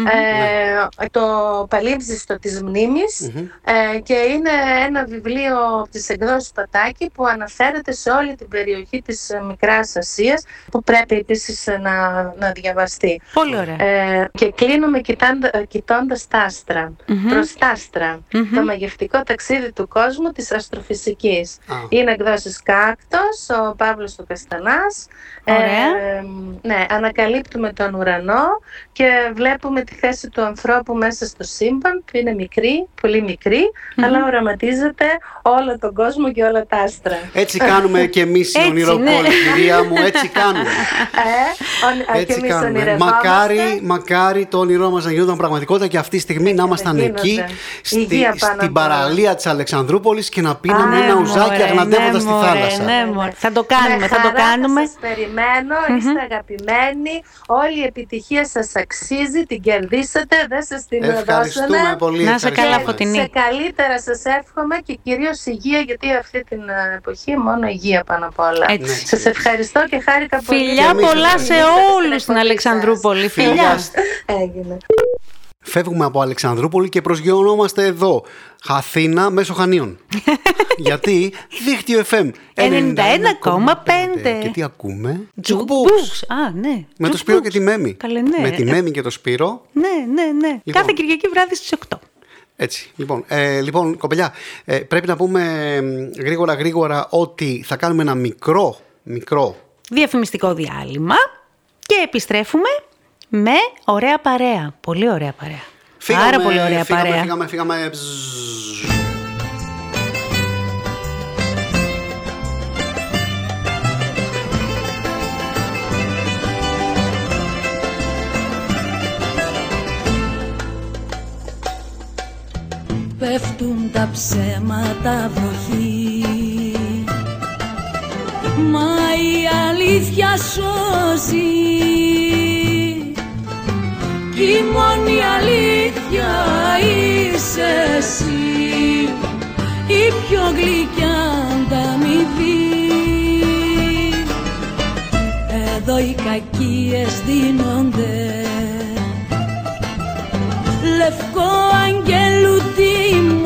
ε, το Παλίμψιστο της μνημης ε, και είναι ένα βιβλίο από τις εκδόσεις Πατάκη που αναφέρεται σε όλη την περιοχή της ε, Μικράς Ασίας που πρέπει επίσης ε, να, να διαβαστεί. Πολύ ωραία. Ε, και κλείνουμε κοιτάντα, ε, κοιτώντας τα άστρα, Μμμ. προς τα άστρα, το μαγευτικό ταξίδι του κόσμου της αστροφυσικής. Α. Είναι εκδόσεις Κάκτος, ο Παύλος του Καστανάς. Ωραία. Ε, ναι, ανακαλύπτουμε τον ουρανό και βλέπουμε τη θέση του ανθρώπου μέσα στο σύμπαν που είναι μικρή, πολύ μικρή, αλλά οραματίζεται όλο τον κόσμο και όλα τα άστρα. Έτσι κάνουμε και εμείς οι Έτσι, ονειροκόλοι, ναι. κυρία μου, έτσι κάνουμε. Ε, ον- και Έτσι εμείς κάνουμε. ονειρευόμαστε. Μακάρι, μακάρι το όνειρό μας να γινόταν πραγματικότητα και αυτή τη στιγμή να ήμασταν γίνονται. εκεί, στη, Υγεία πάνω στην απ' όλα. παραλία της Αλεξανδρούπολης και να πίναμε Ναι, ένα ουζάκι μωρέ, αγναντεύοντας ναι, στη μωρέ, θάλασσα. ναι. μωρέ. Θα το κάνουμε, Με θα το χαρά κάνουμε. σας περιμένω, είστε αγαπημένοι, όλη η επιτυχία σας αξίζει, την κερδίσατε, δεν σας την Ευχαριστούμε δώσανε. πολύ. Να είσαι καλά, ευχαριστούμε. Φωτεινή. Σε καλύτερα σας εύχομαι και κυρίως υγεία, γιατί αυτή την ε, εποχή μόνο υγεία πάνω απ' όλα. Έτσι. Σας ευχαριστώ και χάρηκα πολύ. Φιλιά Και εμείς πολλά σε ευχαριστούμε. όλους στην Αλεξανδρούπολη. Φιλιά. Φιλιά. Έγινε. Φεύγουμε από Αλεξανδρούπολη και προσγειωνόμαστε εδώ. Αθήνα μέσω Χανίων. Γιατί δίκτυο FM 91,5. Και τι ακούμε; Τζουκμπούξ. Α, ναι. Με το Σπύρο και τη Μέμη. Καλέ, ναι. Με τη Μέμη και το Σπύρο. Ναι, ναι, ναι. Λοιπόν. Κάθε Κυριακή βράδυ στις 8. Έτσι. Λοιπόν, ε, λοιπόν κοπελιά, ε, πρέπει να πούμε ε, γρήγορα γρήγορα ότι θα κάνουμε ένα μικρό, μικρό Διαφημιστικό διάλειμμα και επιστρέφουμε με ωραία παρέα. Πολύ ωραία παρέα. Πάρα πολύ ωραία φύγαμε, παρέα. Φύγαμε, φύγαμε. Μπζζζ. Πέφτουν τα ψέματα βροχή Μα η αλήθεια σώζει Κι η μόνη αλήθεια είσαι εσύ. Η πιο γλυκιά ανταμοιβή. Εδώ οι κακίες δίνονται. Λευκό αγγέλου τίμα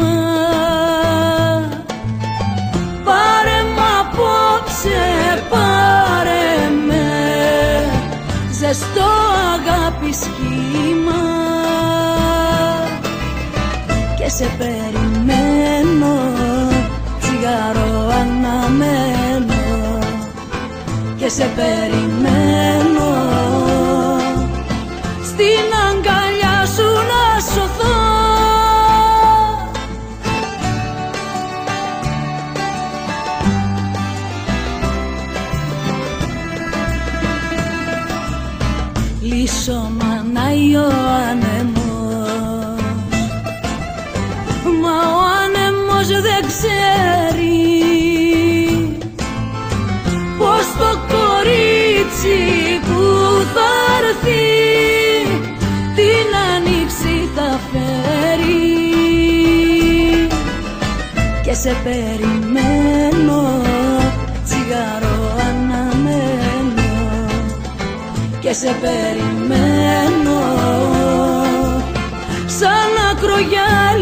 Ζεστό αγάπη σχήμα. Και σε περιμένω Τσιγάρο αναμένω Και σε περιμένω Και σε περιμένω. Σαν ακρογιάλι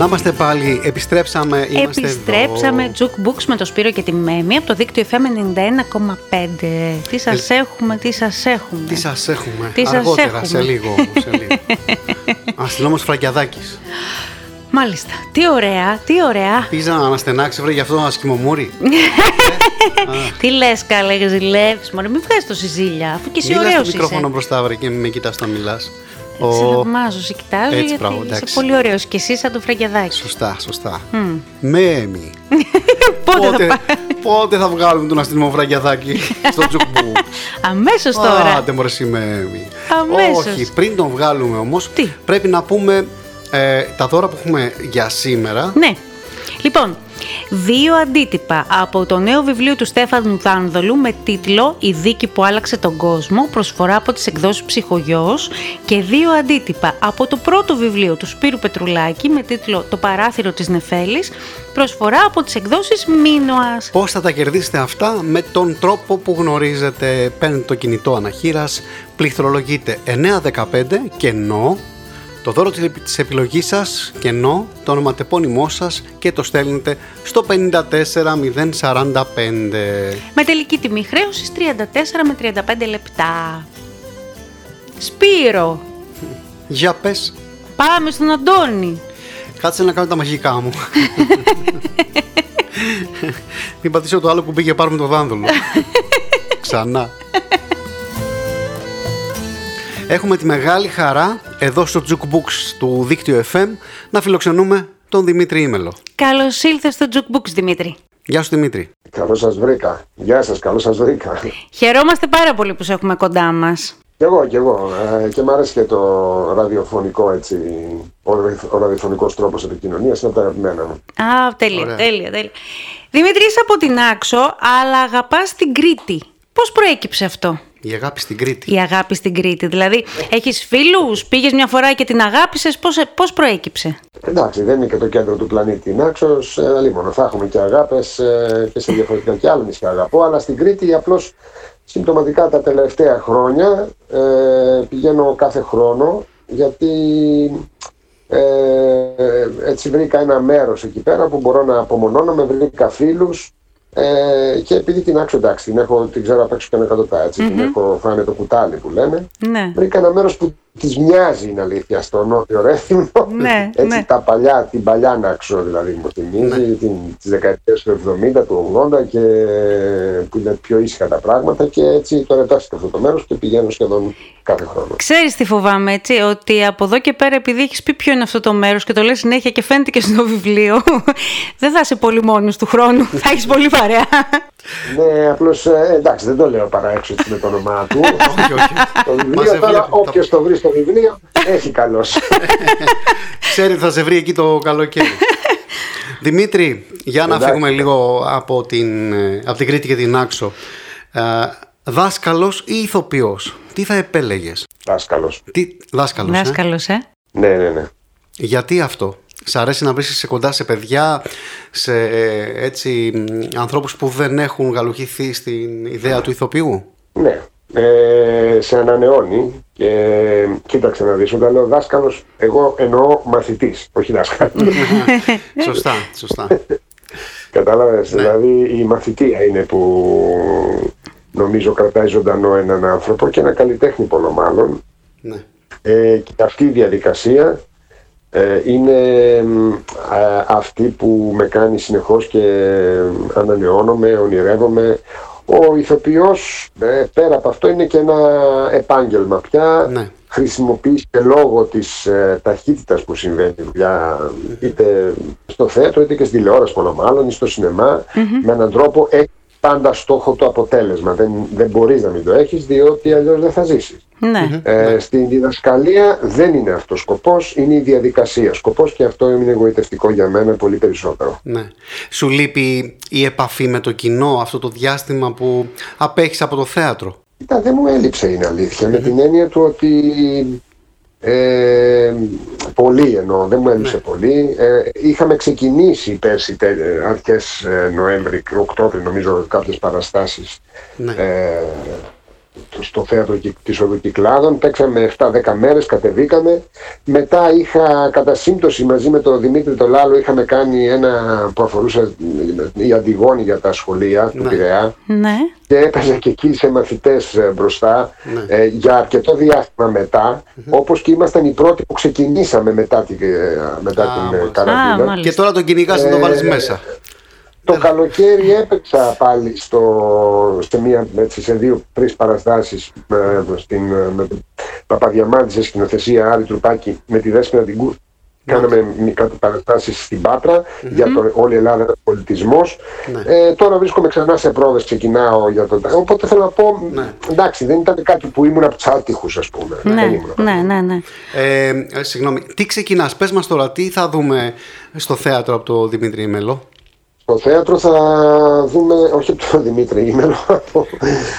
Να είμαστε πάλι, επιστρέψαμε, είμαστε Επιστρέψαμε εδώ. Jukebooks με το Σπύρο και τη Μέμη από το δίκτυο FM 91,5. Τι σας Ε, έχουμε, τι σας έχουμε. Τι σας έχουμε, Τι σας αργότερα, έχουμε. σε λίγο. Σε λίγο. Αστυνόμος Φραγκιαδάκης. Μάλιστα. Τι ωραία, τι ωραία. Πήγα να αναστενάξει, βρε, γι' αυτό να σκυμομούρι. Τι λες καλέ, ζηλεύεις. Μωρέ, μην βγάζεις τόση ζήλια, αφού και εσύ Μίλα στο ωραίος μικρόφωνο είσαι. μπροστά, βρε, και με κοιτάς να μιλάς. Σε Ο- θαυμάζω, σε κοιτάζω Έτσι, γιατί μπράβο, είσαι εντάξει. πολύ ωραίος και εσύ σαν το φραγκιαδάκι. Σωστά, σωστά. Μέμι. Πότε θα Πότε, πάει; πότε θα βγάλουμε τον αστυνομο Φραγκιαδάκη στο τζουκμπού; Αμέσως τώρα. Άντε μωρέ εσύ Μέμι. Αμέσως. Όχι, πριν τον βγάλουμε όμως, Τι; πρέπει να πούμε ε, τα δώρα που έχουμε για σήμερα. Ναι. Λοιπόν, δύο αντίτυπα από το νέο βιβλίο του Στέφανου Δάνδολου με τίτλο «Η δίκη που άλλαξε τον κόσμο» προσφορά από τις εκδόσεις Ψυχογιός και δύο αντίτυπα από το πρώτο βιβλίο του Σπύρου Πετρουλάκη με τίτλο «Το παράθυρο της Νεφέλης» προσφορά από τις εκδόσεις Μίνωας. Πώς θα τα κερδίσετε αυτά με τον τρόπο που γνωρίζετε; Παίρνετε το κινητό αναχείρας, πληκτρολογείτε 915 κενό, το δώρο της επι- της επιλογής σας κενό, το ονοματεπώνυμό σας και το στέλνετε στο 54045. Με τελική τιμή χρέωσης 34 με 35 λεπτά. Σπύρο, Για πες, πάμε στον Αντώνη. κάτσε να κάνω τα μαγικά μου. Μην πατήσω το άλλο που πήγε πάρουμε το δάνδολο. Ξανά. Έχουμε τη μεγάλη χαρά εδώ στο Jukebooks του δίκτυο FM να φιλοξενούμε τον Δημήτρη Ήμελο. Καλώς ήλθες στο Jukebooks, Δημήτρη. Γεια σου Δημήτρη. Καλώς σας βρήκα. Γεια σας, καλώς σας βρήκα. Χαιρόμαστε πάρα πολύ που σε έχουμε κοντά μας. Κι εγώ, κι εγώ. Ε, και μ' αρέσει και το ραδιοφωνικό έτσι, ο, ραδιοφ- ο ραδιοφωνικός τρόπος επικοινωνίας, είναι από τα αγαπημένα μου. Α, τέλεια, Ωραία. τέλεια, τέλεια. Δημήτρη, είσαι από την Άξο, αλλά αγαπάς την Κρήτη. Πώς προέκυψε αυτό, Η αγάπη στην Κρήτη. η αγάπη στην Κρήτη. Δηλαδή, έχεις φίλους, πήγες μια φορά και την αγάπησες, πώς, πώς προέκυψε; Εντάξει, δεν είναι και το κέντρο του πλανήτη η Νάξος, ε, αλίμονο. Θα έχουμε και αγάπες ε, και σε διαφορετικά και άλλα νησιά αγαπώ, αλλά στην Κρήτη απλώς συμπτωματικά τα τελευταία χρόνια ε, πηγαίνω κάθε χρόνο γιατί ε, έτσι βρήκα ένα μέρος εκεί πέρα που μπορώ να απομονώνομαι, βρήκα φίλους ε, και επειδή την άξω εντάξει, την, έχω, την ξέρω απ' έξω και ένα εκατοτά, έτσι, την έχω φάνε το κουτάλι που λένε. Ναι. Βρήκα ένα μέρος που της μοιάζει είναι αλήθεια στο νότιο Ρέθυμνο. Ναι, Έτσι ναι. τα παλιά, την παλιά Νάξο δηλαδή μου θυμίζει, Ναι. την, τις δεκαετίες του 70, του 80 και που είναι πιο ήσυχα τα πράγματα και έτσι το ρετάστηκα αυτό το μέρος και πηγαίνω σχεδόν κάθε χρόνο. Ξέρεις τι φοβάμαι έτσι, ότι από εδώ και πέρα επειδή έχεις πει ποιο είναι αυτό το μέρος και το λες συνέχεια και φαίνεται και στο βιβλίο, δεν θα είσαι πολύ μόνος του χρόνου, θα έχεις πολύ παρέα. Ναι, απλώς ε, εντάξει δεν το λέω παρά έξω έτσι με το όνομά του. όχι, όχι. το βιβλίο Μαζεύει τώρα από- όποιος το βρει στο βιβλίο έχει καλός. Ξέρει ότι θα σε βρει εκεί το καλοκαίρι. Δημήτρη, για να Εντάξει. φύγουμε λίγο από την, ε, από την Κρήτη και την Άξο. Ε, δάσκαλος ή ηθοποιός, τι θα επέλεγες; Δάσκαλος. Τι, δάσκαλος, ε; Δάσκαλος, ε; Ναι, ναι, ναι. Γιατί αυτό; Σ' αρέσει να βρίσκεσαι κοντά σε παιδιά, σε ε, έτσι μ, ανθρώπους που δεν έχουν γαλουχηθεί στην ιδέα του ηθοποιού; Ναι, ε, σε ανανεώνει και κοίταξε να δεις, όταν λέω δάσκαλος, εγώ εννοώ μαθητής, όχι δάσκαλος. σωστά, σωστά. Κατάλαβες, δηλαδή η μαθητεία είναι που νομίζω κρατάει ζωντανό έναν άνθρωπο και ένα καλλιτέχνη πολλό μάλλον. ναι. Ε, και αυτή η διαδικασία ε, είναι μ, α, αυτή που με κάνει συνεχώς και ανανεώνομαι, ονειρεύομαι. Ο ηθοποιός ε, πέρα από αυτό είναι και ένα επάγγελμα πια. Ναι. Χρησιμοποιείς και λόγω της ε, ταχύτητας που συμβαίνει η δουλειά είτε στο θέατρο είτε και στη τηλεόραση πολλό μάλλον ή στο σινεμα με έναν τρόπο έχει πάντα στόχο το αποτέλεσμα. Δεν, δεν μπορείς να μην το έχεις διότι αλλιώς δεν θα ζήσεις. Ναι. Ε, στην διδασκαλία δεν είναι αυτό σκοπός, είναι η διαδικασία. Σκοπός και αυτό είναι εγωιτευτικό για μένα πολύ περισσότερο. Ναι. Σου λείπει η επαφή με το κοινό αυτό το διάστημα που απέχεις από το θέατρο; Κοίτα, δεν μου έλειψε είναι αλήθεια, με την έννοια του ότι ε, πολύ εννοώ, δεν μου έλειψε πολύ. Ε, είχαμε ξεκινήσει πέρσι τε, αρχές ε, Νοέμβρη, Οκτώβρη νομίζω κάποιες παραστάσεις Ναι. ε, στο θέατρο Κυ- της Οδού Κυκλάδων. Παίξαμε 7-10 μέρες, κατεβήκαμε. Μετά είχα κατά σύμπτωση μαζί με τον Δημήτρη τον Λάλο είχαμε κάνει ένα που αφορούσε ε, η Αντιγόνη για τα σχολεία του Ναι. Πειραιά Ναι. και έπαιζε και εκεί σε μαθητές ε, μπροστά Ναι. ε, για αρκετό διάστημα μετά, όπως και ήμασταν οι πρώτοι που ξεκινήσαμε μετά, την, ε, μετά Α, την ε, μάλιστα. Α, καραντίνα. μάλιστα. Και τώρα τον κυνηγάς να το Ε, βάλεις μέσα. Το καλοκαίρι έπαιξα πάλι στο, σε, μία, έτσι, σε δύο-τρεις παραστάσεις με, στην, ε, με την Παπαδιαμάντη σε σκηνοθεσία Άρη Τρουπάκη με τη Δέσποινα την Κούρ. Κάναμε μη- κάτι παραστάσεις στην πατρα για το όλη η Ελλάδα είναι πολιτισμός. Ναι. Ε, τώρα βρίσκομαι ξανά σε πρόοδες, ξεκινάω για το... Οπότε θέλω να πω, Ναι. εντάξει δεν ήταν κάτι που ήμουν από τους άτυχους ας πούμε. Δεν Ναι, ήμουν. ναι, ναι, ναι. Ε, ε, συγγνώμη, τι ξεκινάς, πες μας τώρα, τι θα δούμε στο θέατρο από το Δημήτρη Μελό. Στο θέατρο θα δούμε, όχι από τον Δημήτρη Ήμελο, από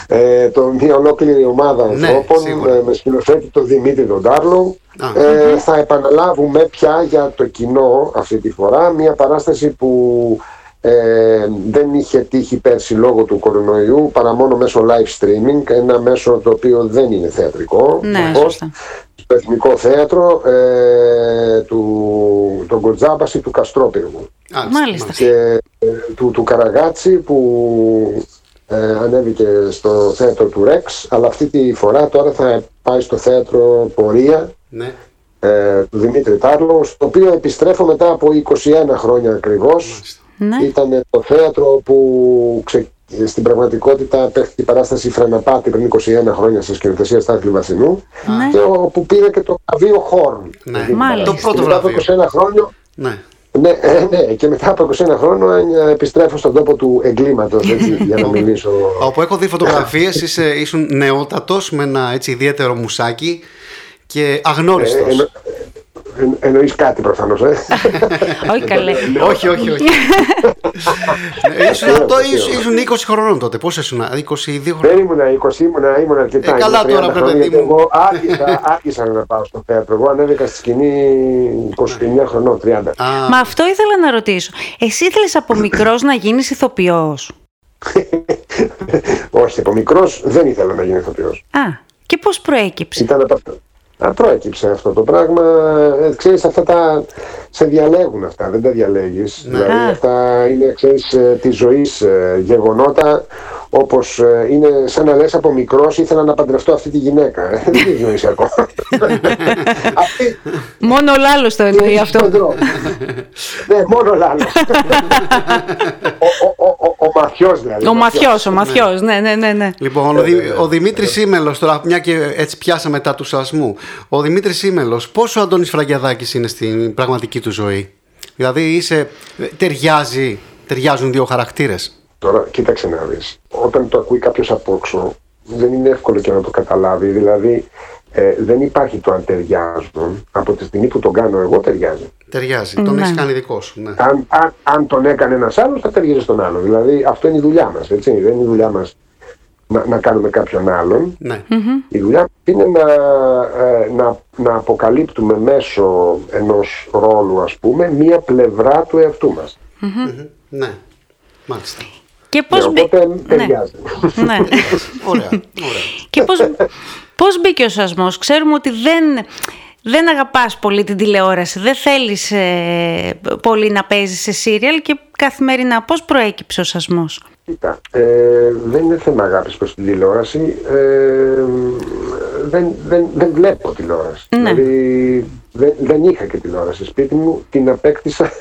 ε, το, μια ολόκληρη ομάδα Ναι, ανθρώπων σίγουρα. ε, με σκηνοθέτη τον Δημήτρη τον Τάρλο. Α. Ε, θα επαναλάβουμε πια για το κοινό αυτή τη φορά μια παράσταση που ε, δεν είχε τύχει πέρσι λόγω του κορονοϊού παρά μόνο μέσω live streaming, ένα μέσο το οποίο δεν είναι θεατρικό. Ναι, Σαφώς σωστά. στο Εθνικό Θέατρο ε, του, τον Κοντζάμπαση του Καστρόπυργου Α, Μάλιστα. και ε, του, του Καραγάτσι που ε, ανέβηκε στο θέατρο του Ρεξ αλλά αυτή τη φορά τώρα θα πάει στο θέατρο Πορεία Ναι. ε, του Δημήτρη Τάρλο στο οποίο επιστρέφω μετά από 21 χρόνια ακριβώς Ναι. ήταν το θέατρο που ξε... στην πραγματικότητα παίχθηκε η παράσταση Φρεναπάτη πριν 21 χρόνια σε σκηνοθεσία Στάθλη Βασινού Ναι. και όπου πήρε και το βραβείο Χόρν. Ναι. Μάλιστα. Το πρώτο Και μετά από βραβείο. 21 χρόνια Ναι. ναι, ε, ναι, και μετά από 21 χρόνια ε, επιστρέφω στον τόπο του εγκλήματος, έτσι, για να μιλήσω. Όπου έχω δει φωτογραφίες, είσαι, ήσουν νεότατος με ένα έτσι ιδιαίτερο μουσάκι και αγνώριστος. Ε, εννο- ε, εννοείς κάτι προφανώς, ε. Όχι καλέ. όχι, όχι, όχι. Ε, ήσουν, Αστείο, το, αστείο. ήσουν, ήσουν 20 χρονών τότε. Πώς ήσουν, 22 Δεν χρόνια. ήμουνα 20, ήμουνα, ήμουνα αρκετά. Ε, καλά ήμουνα 30 τώρα, βρε χρόνια, παιδί γιατί μου. Εγώ άρχισα, άρχισα να πάω στο θέατρο. Εγώ ανέβηκα στη σκηνή 29 χρονών, 30. Α, Μα αυτό ήθελα να ρωτήσω. Εσύ ήθελες από μικρός να γίνεις ηθοποιός; Όχι, από μικρός δεν ήθελα να γίνω ηθοποιός. Α, και πώς προέκυψε; Ήταν από αυτά. Α, προέκυψε αυτό το πράγμα. Ε, ξέρεις, αυτά τα, σε διαλέγουν αυτά, δεν τα διαλέγεις. Ναι. Δηλαδή Α. αυτά είναι, ξέρεις, ε, της ζωής ε, γεγονότα όπως ε, είναι σαν να λες από μικρός ήθελα να παντρευτώ αυτή τη γυναίκα. Ε, Δεν έχει γνωρίσει ακόμα. Αυτή Μόνο ο Λάλος το εννοεί είναι αυτό. στον δρόμο. ναι, μόνο λάλος. ο, ο, ο, ο, ο μαθιός δηλαδή. Ο Μαθιός, ο Μαθιός, ναι, ναι, ναι. ναι. Λοιπόν, ο, Δη- ο Δημήτρης Σίμελο, τώρα μια και έτσι πιάσαμε τα του σασμού. Ο Δημήτρης Σίμελος, πόσο ο Αντώνης Φραγκιαδάκης είναι στην πραγματική του ζωή; Δηλαδή είσαι, ταιριάζει, ταιριάζουν δύο χαρακτήρες. Τώρα, κοίταξε να δεις. Όταν το ακούει κάποιος από έξω, δεν είναι εύκολο και να το καταλάβει. Δηλαδή, ε, δεν υπάρχει το αν ταιριάζουν. Από τη στιγμή που τον κάνω εγώ, ταιριάζει. Ταιριάζει. Τον Ναι. έχεις κάνει δικός σου. Ναι. Αν, αν, αν τον έκανε ένας άλλος, θα ταιριάζει στον άλλο. Δηλαδή, αυτό είναι η δουλειά μας, έτσι. Δεν είναι η δουλειά μας να, να κάνουμε κάποιον άλλον. ναι. Η δουλειά μας είναι να, ε, να, να αποκαλύπτουμε μέσω ενός ρόλου, ας πούμε, μία πλευρά του εαυτού μας. ναι. Μάλιστα. Και πώς, Ναι, μπη- οπότε ναι, ταιριάζει. ναι. Ωραία. ωραία. Και πώς, πώς μπήκε ο σασμός; Ξέρουμε ότι δεν, δεν αγαπάς πολύ την τηλεόραση. Δεν θέλεις ε, πολύ να παίζεις σε σύριαλ και καθημερινά. Πώς προέκυψε ο σασμός; Κοίτα, ε, δεν είναι θέμα αγάπης προς την τηλεόραση. Ε, δεν, δεν, δεν βλέπω τηλεόραση. Ναι. Δηλαδή δεν, δεν είχα και τηλεόραση σπίτι μου. Την απέκτησα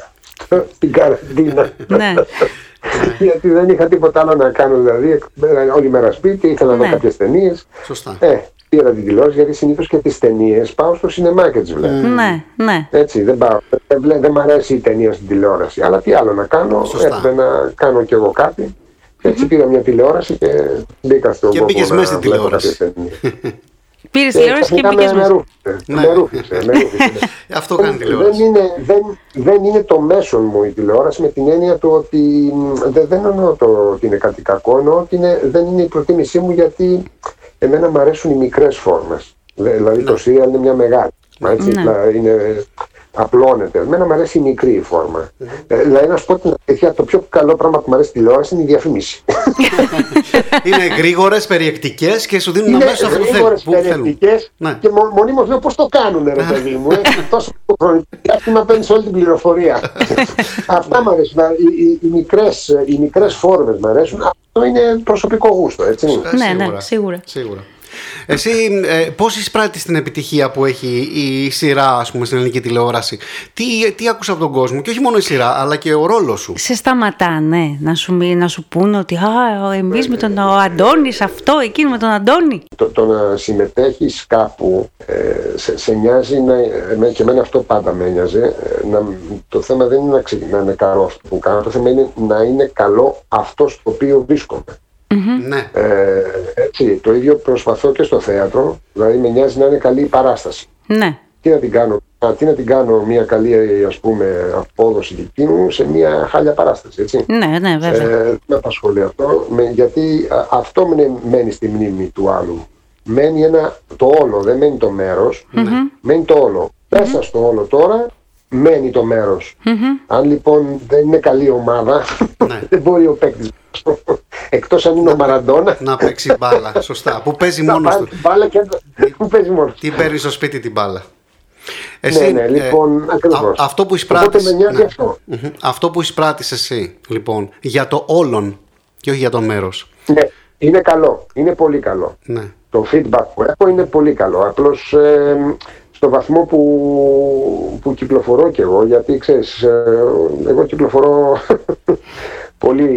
στην καραντίνα. ναι. Γιατί δεν είχα τίποτα άλλο να κάνω. Δηλαδή, εκ- όλη μέρα σπίτι, ήθελα να δω Ναι. κάποιες ταινίες. Σωστά. Ε, πήρα την τηλεόραση γιατί συνήθως και τις ταινίες πάω στο σινεμά και τις βλέπω. ναι, ναι. Έτσι, δεν πάω. Δεν, βλέ- δεν μ' αρέσει η ταινία στην τηλεόραση. Αλλά τι άλλο να κάνω, Σωστά. έπρεπε να κάνω κι εγώ κάτι. Και έτσι πήρα μια τηλεόραση και μπήκα στον Και κόπο μπήκες να μέσα στην βλέπω τηλεόραση. κάποιες ταινίες. Πήρες Ε, τηλεόραση και ξαφνικά μπήκες με- με μέσα. ρούφησε, Ναι. Με ρούφησε, με ρούφησε. Αυτό κάνει δεν, τηλεόραση. είναι, δεν, δεν είναι το μέσον μου η τηλεόραση με την έννοια του ότι μ, δεν, δεν εννοώ το ότι είναι κάτι κακό, εννοώ ότι είναι, δεν είναι η προτίμησή μου γιατί εμένα μου αρέσουν οι μικρές φόρμες. Δε- Δηλαδή το σύριαλ είναι μια μεγάλη. μα Έτσι, Ναι. δηλαδή είναι, απλώνεται. Εμένα μου αρέσει η μικρή φόρμα. Ε, δηλαδή να σου πω την αλήθεια, το πιο καλό πράγμα που μου αρέσει στη τηλεόραση είναι η διαφήμιση. Είναι γρήγορες, περιεκτικές και σου δίνουν Είναι αμέσως αυτό που θέλουν. γρήγορες, που θέλουν. περιεκτικές Ναι. και μο, μονίμως λέω πώς το κάνουν ρε παιδί μου. Έχει τόσο χρονικό διάστημα παίρνεις όλη την πληροφορία. Αυτά μου αρέσουν. Οι, οι, οι, μικρές, οι μικρές φόρμες μου αρέσουν. Αυτό είναι προσωπικό γούστο, έτσι. Ε, Ναι, ναι, σίγουρα. σίγουρα. Σίγουρα. Εσύ ε, πώς εισπράττεις την επιτυχία που έχει η σειρά ας πούμε στην ελληνική τηλεόραση; Τι, τι άκουσα από τον κόσμο; Και όχι μόνο η σειρά αλλά και ο ρόλος σου. Σε σταματάνε να σου, μι- να σου πούνε ότι α, εμείς με τον ο Αντώνης αυτό, εκείνο με τον Αντώνη. Το, το να συμμετέχεις κάπου ε, σε, σε νοιάζει να, εμέ- και εμένα αυτό πάντα με ένοιαζε ε, να, το θέμα δεν είναι να, ξε- να είναι καλό αυτό που κάνω το θέμα είναι να είναι καλό αυτός στο οποίο βρίσκομαι Ναι. Ε, έτσι, το ίδιο προσπαθώ και στο θέατρο, δηλαδή με νοιάζει να είναι καλή η παράσταση. Ναι. Τι να την κάνω, α, τι να την κάνω μια καλή ας πούμε απόδοση δική μου σε μια χάλια παράσταση, έτσι. Ναι, ναι, βέβαια. Ε, δεν με απασχολεί αυτό, με, γιατί α, αυτό μένει, μένει στη μνήμη του άλλου. Μένει ένα, το όλο, δεν μένει το μέρος, μένει το όλο. Μέσα στο όλο τώρα μένει το μέρος. Αν λοιπόν δεν είναι καλή ομάδα, Ναι. δεν μπορεί ο παίκτης εκτός αν είναι ο Μαραντόνα Να παίξει μπάλα. Σωστά. Που παίζει να μόνος πάρει του. την μπάλα και να παίζει μόνος του. Τι παίρνει στο σπίτι την μπάλα. Ναι, ναι, λοιπόν, ακριβώς. ε, αυτό που Οπότε εισπράττεις, με νοιάζει ναι. αυτό. Μμμ. αυτό που εισπράττεις εσύ, λοιπόν, για το όλον και όχι για το μέρος. Ναι, είναι καλό, είναι πολύ καλό. Ναι. Το feedback που έχω είναι πολύ καλό. Απλώς ε, στο βαθμό που, που κυκλοφορώ κι εγώ, γιατί ξέρεις, ε, εγώ κυκλοφορώ πολύ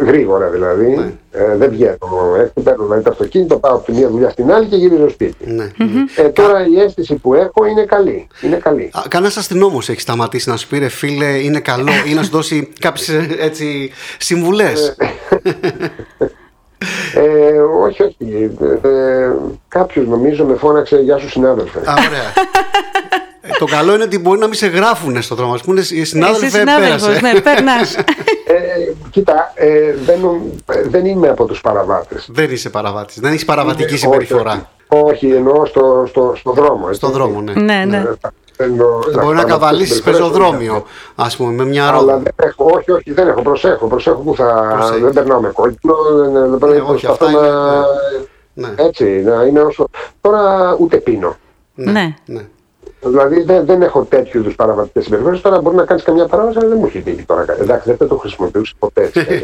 γρήγορα δηλαδή. Ναι. Ε, δεν βγαίνω. Έτσι παίρνω δηλαδή, το αυτοκίνητο, πάω από τη μία δουλειά στην άλλη και γυρίζω σπίτι. ναι. Ε, τώρα η αίσθηση που έχω είναι καλή. Είναι καλή. Κανένας αστυνόμος έχει σταματήσει να σου πει ρε φίλε, είναι καλό ή να σου δώσει κάποιες έτσι συμβουλές. Ε, όχι, όχι. Ε, Κάποιος νομίζω με φώναξε Γεια σου συνάδελφε. Α, ωραία. Ε, το καλό είναι ότι μπορεί να μην σε γράφουν στο δρόμο. Α πούμε, συνάδελφε, Εσύ συνάδελφος, πέρασε. ναι, περνάς. Ε, κοίτα, ε, δεν, νομ- ε, δεν είμαι από τους παραβάτες. Δεν είσαι παραβάτης. Δεν έχεις παραβατική Όχι, συμπεριφορά. Όχι, όχι, εννοώ στο, στο, στο δρόμο. έτσι. Στον δρόμο, ναι. ναι, ναι. Εννοώ- Μπορεί να πραγματικές καβαλήσεις συμπεριφορές, πεζοδρόμιο, όχι. ας πούμε, με μια Αλλά ρόδα. δεν έχω, όχι, όχι, δεν έχω, προσέχω, προσέχω που θα, Προσέχεις. δεν περνάω με κόκκινο, δεν, δεν Ναι, πρέπει όχι, προσπαθώ αυτά να, Ναι, έτσι, να είναι όσο, τώρα ούτε πίνω. Ναι. ναι. Δηλαδή δεν, δεν έχω τέτοιου είδους παραβατικές συμπεριφορές. Τώρα μπορεί να κάνεις καμιά παράβαση, αλλά δεν μου έχει τύχει τώρα. Εντάξει, δεν θα το χρησιμοποιούσε ποτέ. έτσι.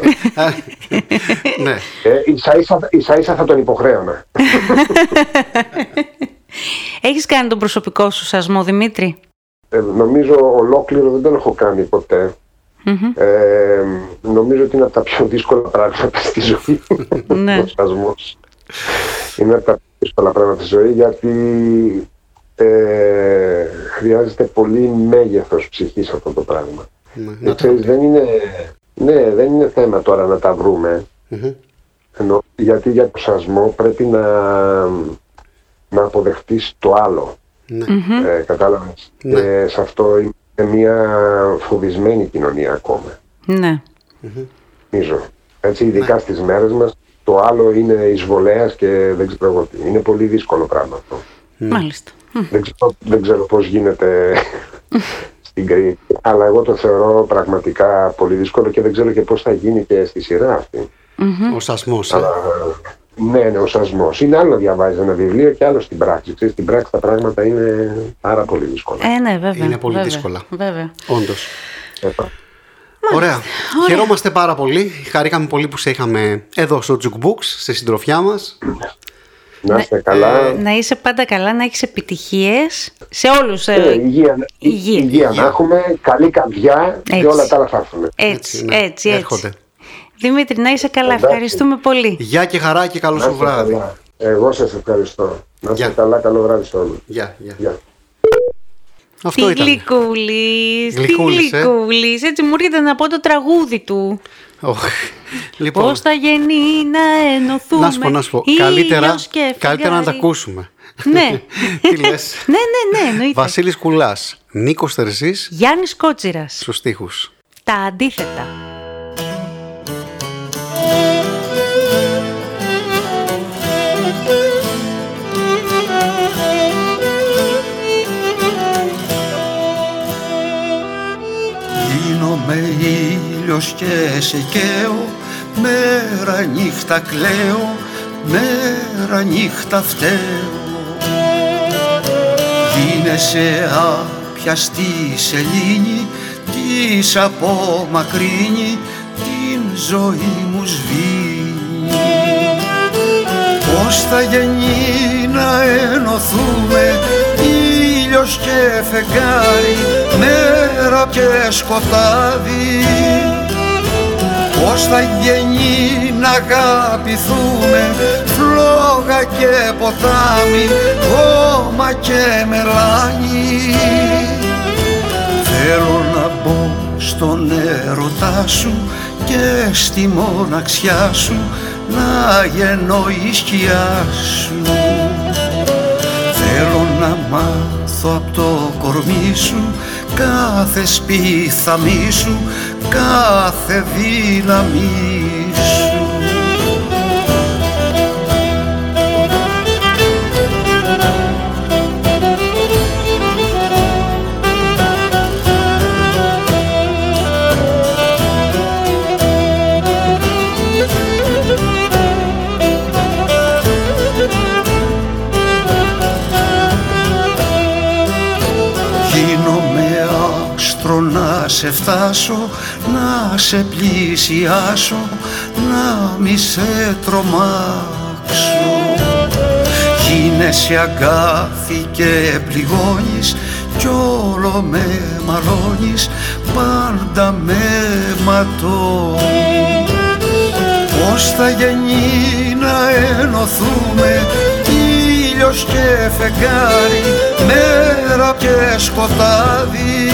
ναι. ε, ίσα, ίσα, ίσα, ίσα θα τον υποχρέωνα. Έχεις κάνει τον προσωπικό σου σασμό, Δημήτρη; Ε, νομίζω ολόκληρο δεν τον έχω κάνει ποτέ. Μμμ. Ε, νομίζω ότι είναι από τα πιο δύσκολα πράγματα στη ζωή. Ναι. Ο σπασμός. Είναι από τα πιο δύσκολα πράγματα στη ζωή γιατί ε, χρειάζεται πολύ μέγεθος ψυχής αυτό το πράγμα. Ναι, Και να το- ξέρεις, δεν είναι, ναι, δεν είναι θέμα τώρα να τα βρούμε. Μμμ. Ενώ, γιατί για το σασμό πρέπει να, να αποδεχτείς το άλλο. Ναι. Ε, κατάλαβες. Ναι. Και σε αυτό είναι μια φοβισμένη κοινωνία ακόμα. Ναι. Νομίζω. Έτσι, ειδικά Ναι. στις μέρες μας, το άλλο είναι εισβολέας και δεν ξέρω εγώ τι. Είναι πολύ δύσκολο πράγμα αυτό. Μάλιστα. Μμ. Δεν ξέρω, δεν ξέρω πώς γίνεται στην Κρήτη, αλλά εγώ το θεωρώ πραγματικά πολύ δύσκολο και δεν ξέρω και πώς θα γίνει και στη σειρά αυτή. Ο σασμός. ε. Αλλά, ναι, ναι, ο σασμός. Είναι άλλο να διαβάζεις ένα βιβλίο και άλλο στην πράξη. Ξέρεις, στην πράξη τα πράγματα είναι πάρα πολύ δύσκολα. Ε, ναι, βέβαια. Είναι πολύ βέβαια, δύσκολα. Βέβαια. Όντως. Ε, Ωραία. Χαιρόμαστε πάρα πολύ. Χαρήκαμε πολύ που σε είχαμε εδώ στο Jukebox, στη συντροφιά μας. να είστε καλά. Να είσαι πάντα καλά, να έχεις επιτυχίες σε όλους. ε, Ε, υγεία, υγεία. υγεία να έχουμε, καλή καρδιά Έτσι. και όλα τα άλλα θα έρθουν. Έτσι, Έτσι, ναι. έτσι, έτσι. Έρχονται. Δημήτρη, να είσαι καλά. Εντάξει. Ευχαριστούμε πολύ. Γεια και χαρά και καλό Να σου είστε βράδυ. καλά. Εγώ σας ευχαριστώ. Να είστε Γεια. καλά, καλό βράδυ σε όλους. Γεια, γεια. Γεια. Αυτό Τι ήταν. γλυκούλης, τι Γλυκούλης, ε. γλυκούλης. Έτσι μου έρχεται να πω το τραγούδι του. Οχ. Λοιπόν, Πώς θα γεννεί να ενωθούμε. να σου πω, να σου πω. ήλιος Καλύτερα, και καλύτερα να τα φεγγάρι. ακούσουμε. Ναι. Τι λες; ναι, ναι, ναι, εννοείται. Βασίλης Κουλάς, Νίκος Τερζής, Γιάννης Κότσιρας. στους στίχους. Τα αντίθετα. Γίνομαι ήλιος και σε καίω Μέρα νύχτα κλαίω Μέρα νύχτα φταίω. Γίνεσαι άπιαστη σελήνη Της απομακρύνει Την ζωή μου σβήνει. Πώς θα γεννεί να ενωθούμε ήλιος και φεγγάρι μέρα και σκοτάδι. Πώς θα γεννεί να αγαπηθούμε φλόγα και ποτάμι χώμα και μελάνι. Θέλω να μπω στον έρωτά σου και στη μοναξιά σου να γεννώ η σκιά σου. Θέλω να μάθω από το κορμί σου κάθε σπίθαμί σου, κάθε δύναμη σε φτάσω, να σε πλησιάσω, να μη σε τρομάξω. Γίνεσαι αγκάθι και πληγώνεις κι όλο με μαλώνεις, πάντα με ματώνεις. Πώς θα γεννεί να ενωθούμε ήλιος και φεγγάρι μέρα και σκοτάδι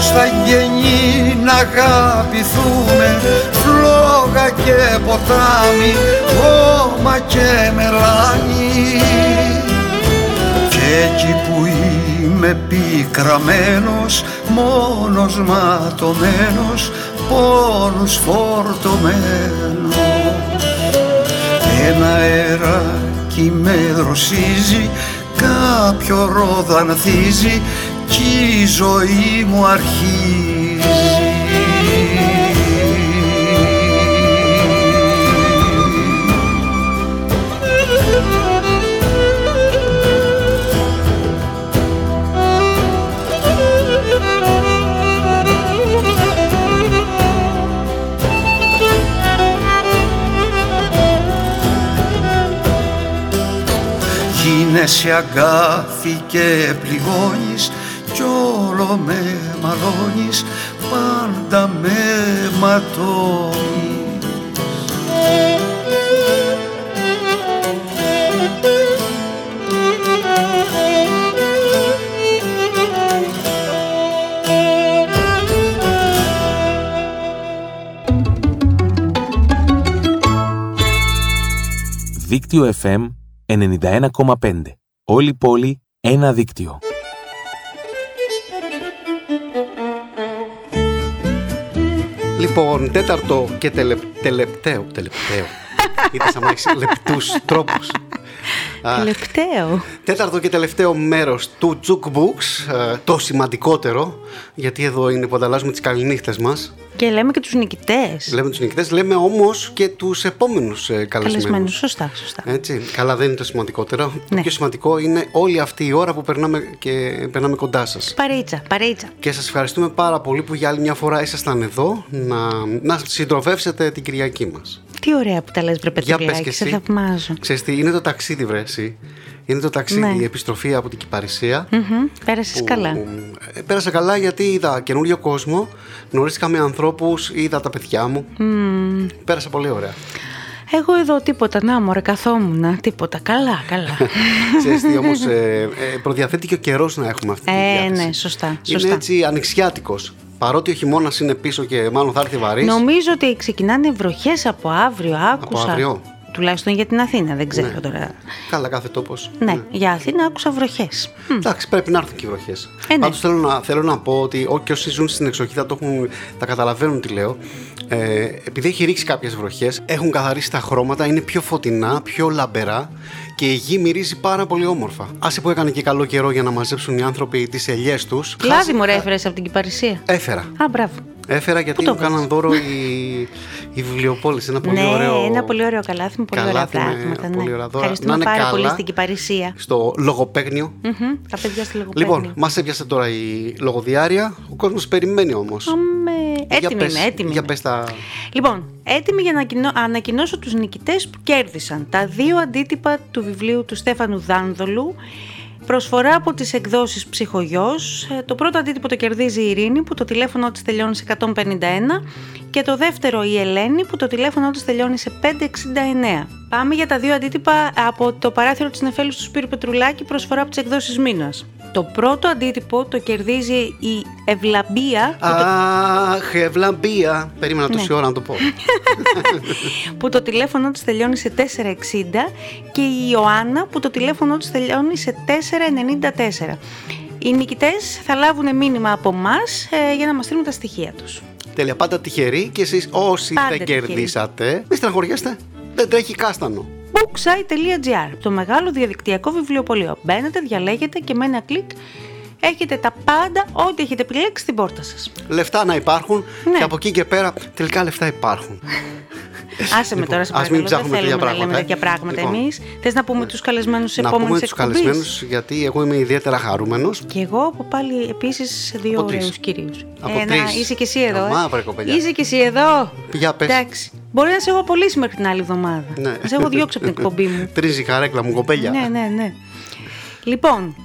Πώς θα γεννεί να αγαπηθούμε φλόγα και ποτάμι χώμα και μελάνι. Και εκεί που είμαι πικραμένος μόνος ματωμένος πόνους φορτωμένος. Ένα αεράκι με δροσίζει κάποιο ρόδο εκεί η ζωή μου αρχίζει. Γίνεσαι αγάπη και πληγώνεις κι όλο με μαλώνεις πάντα με ματώνεις Δίκτυο FM 91,5. Όλη πόλη, ένα δίκτυο. Λοιπόν, τέταρτο και τελε... τελεπταίο. Τελευταίο. Είδες άμα έχεις λεπτούς τρόπους. Αχ. Τελευταίο. Τέταρτο και τελευταίο μέρος του Jukebooks, ε, το σημαντικότερο, γιατί εδώ είναι που ανταλλάσσουμε τις καληνύχτες μας. Και λέμε και τους νικητές. Λέμε τους νικητές, λέμε όμως και τους επόμενους ε, καλεσμένους. Καλεσμένους. Σωστά, σωστά. Έτσι, καλά δεν είναι το σημαντικότερο. Το Ναι. πιο σημαντικό είναι όλη αυτή η ώρα που περνάμε, και περνάμε κοντά σας. Παρίτσα, παρίτσα. Και σας ευχαριστούμε πάρα πολύ που για άλλη μια φορά ήσασταν εδώ να, να συντροφεύσετε την Κυριακή μας. Τι ωραία που τα λες βρε Για πες Πετρουλάκη, και σε εσύ. θαυμάζω. Ξέρεις τι, είναι το ταξίδι βρε εσύ. Είναι το ταξίδι, Ναι. η επιστροφή από την Κυπαρισία. Μμμ, Πέρασες που- καλά. ε, Πέρασα καλά γιατί είδα καινούριο κόσμο, γνωρίστηκα με ανθρώπους, είδα τα παιδιά μου. Μμμ. Πέρασα πολύ ωραία. Εγώ εδώ τίποτα, να μωρέ καθόμουν, τίποτα, καλά, καλά. Ξέρεις τι όμως, ε, ε, προδιαθέτει και ο καιρός να έχουμε αυτή τη ε, διάθεση. ναι, σωστά, Είναι σωστά. έτσι ανοιξιάτικος. Παρότι ο χειμώνας είναι πίσω και μάλλον θα έρθει βαρύς. Νομίζω ότι ξεκινάνε βροχές από αύριο, άκουσα. αύριο; Τουλάχιστον για την Αθήνα, δεν ξέρω Ναι. τώρα. Καλά, κάθε τόπος. Ναι, για Αθήνα άκουσα βροχές. Μμ. Εντάξει, πρέπει να έρθουν και οι βροχές. Ε, ναι. Πάντως θέλω να, θέλω να πω ότι ό, και όσοι ζουν στην εξοχή θα το έχουν, τα καταλαβαίνουν τι λέω. Ε, επειδή έχει ρίξει κάποιες βροχές, έχουν καθαρίσει τα χρώματα, είναι πιο φωτεινά, πιο λαμπερά και η γη μυρίζει πάρα πολύ όμορφα. Άσε που έκανε και καλό καιρό για να μαζέψουν οι άνθρωποι τις ελιές τους. Λάδι μου έφερες από την Κυπαρισία. Έφερα. Α, μπράβο. Έφερα γιατί το μου κάναν δώρο οι, οι βιβλιοπόλεις. Ένα πολύ ναι, ωραίο. ένα πολύ ωραίο καλάθι με πολύ ωραία καλάθι με πράγματα. πολύ ναι. ωραία δώρα. Ευχαριστούμε Να είναι πάρα πολύ καλά. στην Κυπαρισία. Στο λογοπαίγνιο. Μμμ, Τα παιδιά στη λογοπαίγνιο. Λοιπόν, μας έπιασε τώρα η λογοδιάρεια. Ο κόσμος περιμένει όμως. Αμέ, Έτοιμη είμαι, έτοιμη. Για είμαι. πες τα... Λοιπόν, έτοιμη για να ανακοινώ- ανακοινώσω τους νικητές που κέρδισαν τα δύο αντίτυπα του βιβλίου του Στέφανου Δάνδολου Προσφορά από τις εκδόσεις Ψυχογιός. Ε, Το πρώτο αντίτυπο το κερδίζει η Ειρήνη που το τηλέφωνο της τελειώνει σε 151 και το δεύτερο η Ελένη που το τηλέφωνο της τελειώνει σε 569. Πάμε για τα δύο αντίτυπα από το παράθυρο της Νεφέλους του Σπύρου Πετρουλάκη προσφορά από τις εκδόσεις Μήνας. Το πρώτο αντίτυπο το κερδίζει η Ευλαμπία που το Αχ, ευλαμπία. Περίμενα Ναι. τόση ώρα να το πω. που το τηλέφωνο της τελειώνει σε 460 και η Ιωάννα που το τηλέφωνο της τελειώνει σε 494. Οι νικητές θα λάβουν μήνυμα από εμά για να μας στείλουν τα στοιχεία τους. Τέλεια, πάντα τυχεροί και εσείς όσοι Πάντα δεν τυχεροί. κερδίσατε, μη στεναχωριέστε. Δεν τρέχει κάστανο. booksite.gr, το μεγάλο διαδικτυακό βιβλιοπωλείο. Μπαίνετε, διαλέγετε και με ένα κλικ έχετε τα πάντα, ό,τι έχετε επιλέξει στην πόρτα σας. Λεφτά να υπάρχουν Ναι. και από εκεί και πέρα τελικά λεφτά υπάρχουν. Άσε με Λοιπόν, τώρα, σε ας μην παρακαλώ, δεν ψάχνουμε θέλουμε τέτοια να λέμε πράγματα, ε. τέτοια πράγματα Λοιπόν. εμείς. Θες να πούμε τους καλεσμένους της να επόμενης πούμε τους εκπομπής. καλεσμένους γιατί εγώ είμαι ιδιαίτερα χαρούμενος. Και εγώ από πάλι επίσης δύο Από τρεις. ωραίους κυρίους. Από Ένα, τρεις. είσαι και εσύ εδώ. Αμά, ε. βρε, κοπελιά. Είσαι και εσύ εδώ. Για πες. Εντάξει. Μπορεί να σε έχω απολύσει μέχρι την άλλη εβδομάδα. Ναι. Να σε έχω διώξει από την εκπομπή μου. Τρίζει η χαρέκλα μου, κοπέλια. ναι, ναι, ναι. Λοιπόν,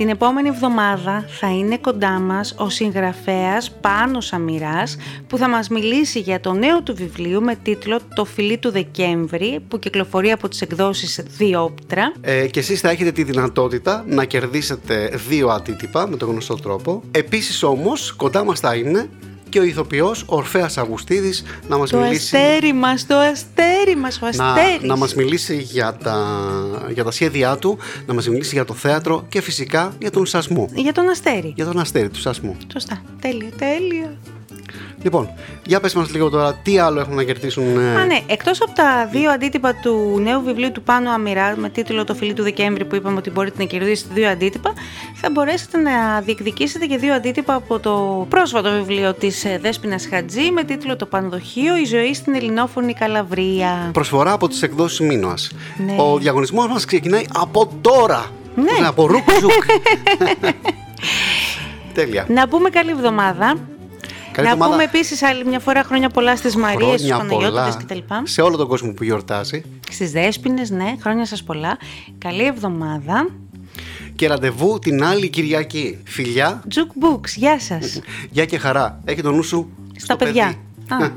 την επόμενη εβδομάδα θα είναι κοντά μας ο συγγραφέας Πάνος Σαμυράς που θα μας μιλήσει για το νέο του βιβλίο με τίτλο «Το φιλί του Δεκέμβρη» που κυκλοφορεί από τις εκδόσεις Διόπτρα. Ε, και εσείς θα έχετε τη δυνατότητα να κερδίσετε δύο αντίτυπα με τον γνωστό τρόπο. Επίσης όμως κοντά μας θα είναι και ο ηθοποιός Ορφέας Αυγουστίδης να μας Το μιλήσει... αστέρι μας, το αστέρι μας, ο να, αστέρις. να μας μιλήσει για τα, για τα σχέδιά του, να μας μιλήσει για το θέατρο και φυσικά για τον σασμό. Για τον αστέρι. Για τον αστέρι του σασμού. Σωστά. Τέλεια, τέλεια. Λοιπόν, για πες μας λίγο τώρα τι άλλο έχουν να κερδίσουν. ε, Α, ναι, εκτός από τα δύο αντίτυπα του νέου βιβλίου του Πάνου Αμυρά με τίτλο «Το φιλί του Δεκέμβρη» που είπαμε ότι μπορείτε να κερδίσετε δύο αντίτυπα, θα μπορέσετε να διεκδικήσετε και δύο αντίτυπα από το πρόσφατο βιβλίο της ε, Δέσποινας Χατζή με τίτλο «Το Πανδοχείο. Η ζωή στην ελληνόφωνη Καλαβρία». Προσφορά από τις εκδόσεις Μίνωας. Ναι. Ο διαγωνισμός μας ξεκινάει από τώρα. Ναι. Πώς να Από ρουκ-ζουκ. Τέλεια. Να πούμε καλή εβδομάδα. Καλή να εβδομάδα. πούμε επίσης άλλη μια φορά χρόνια πολλά στις Μαρίες, στους Χρόνια Παναγιώτητες πολλά κτλ. σε όλο τον κόσμο που γιορτάζει. Στις Δέσποινες, ναι, χρόνια σας πολλά. Καλή εβδομάδα. Και ραντεβού την άλλη Κυριακή. Φιλιά. Jukebooks, γεια σας. Γεια και χαρά. Έχει το νου σου Στα παιδιά. Α.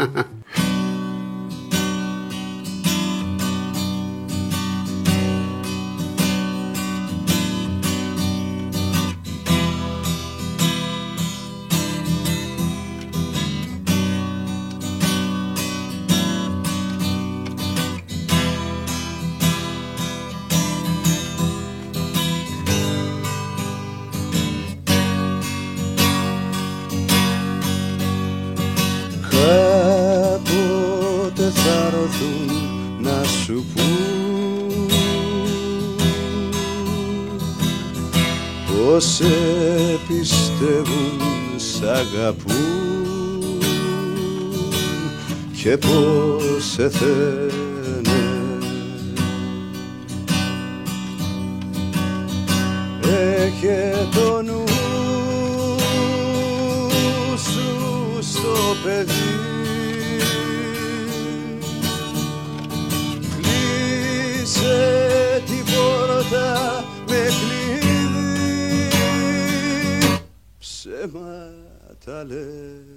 θα ρωθούν να σου πούν Πως σε πιστεύουν, σ' αγαπούν και πως σε θένε Ψέματα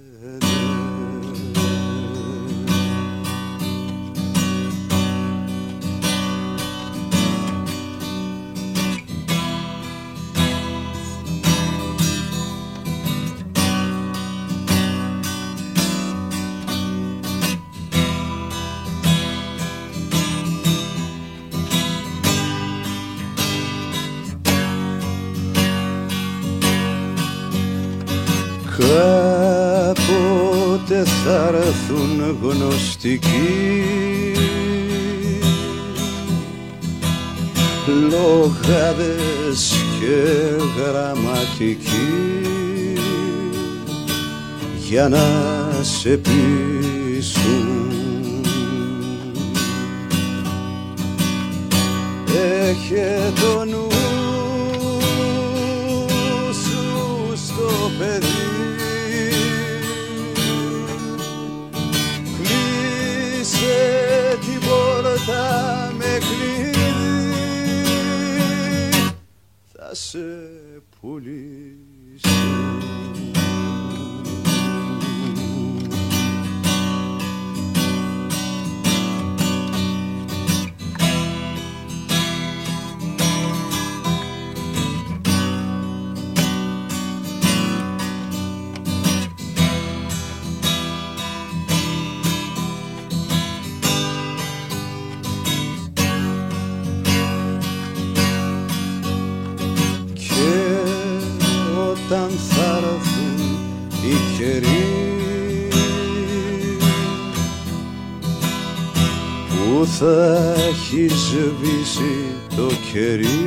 λένε Κάποτε θα έρθουν γνωστικοί. Λογάδες και γραμματικοί. Για να σε πείσουν. Έχε το νου σε πουλήσω έχει σβήσει το κερί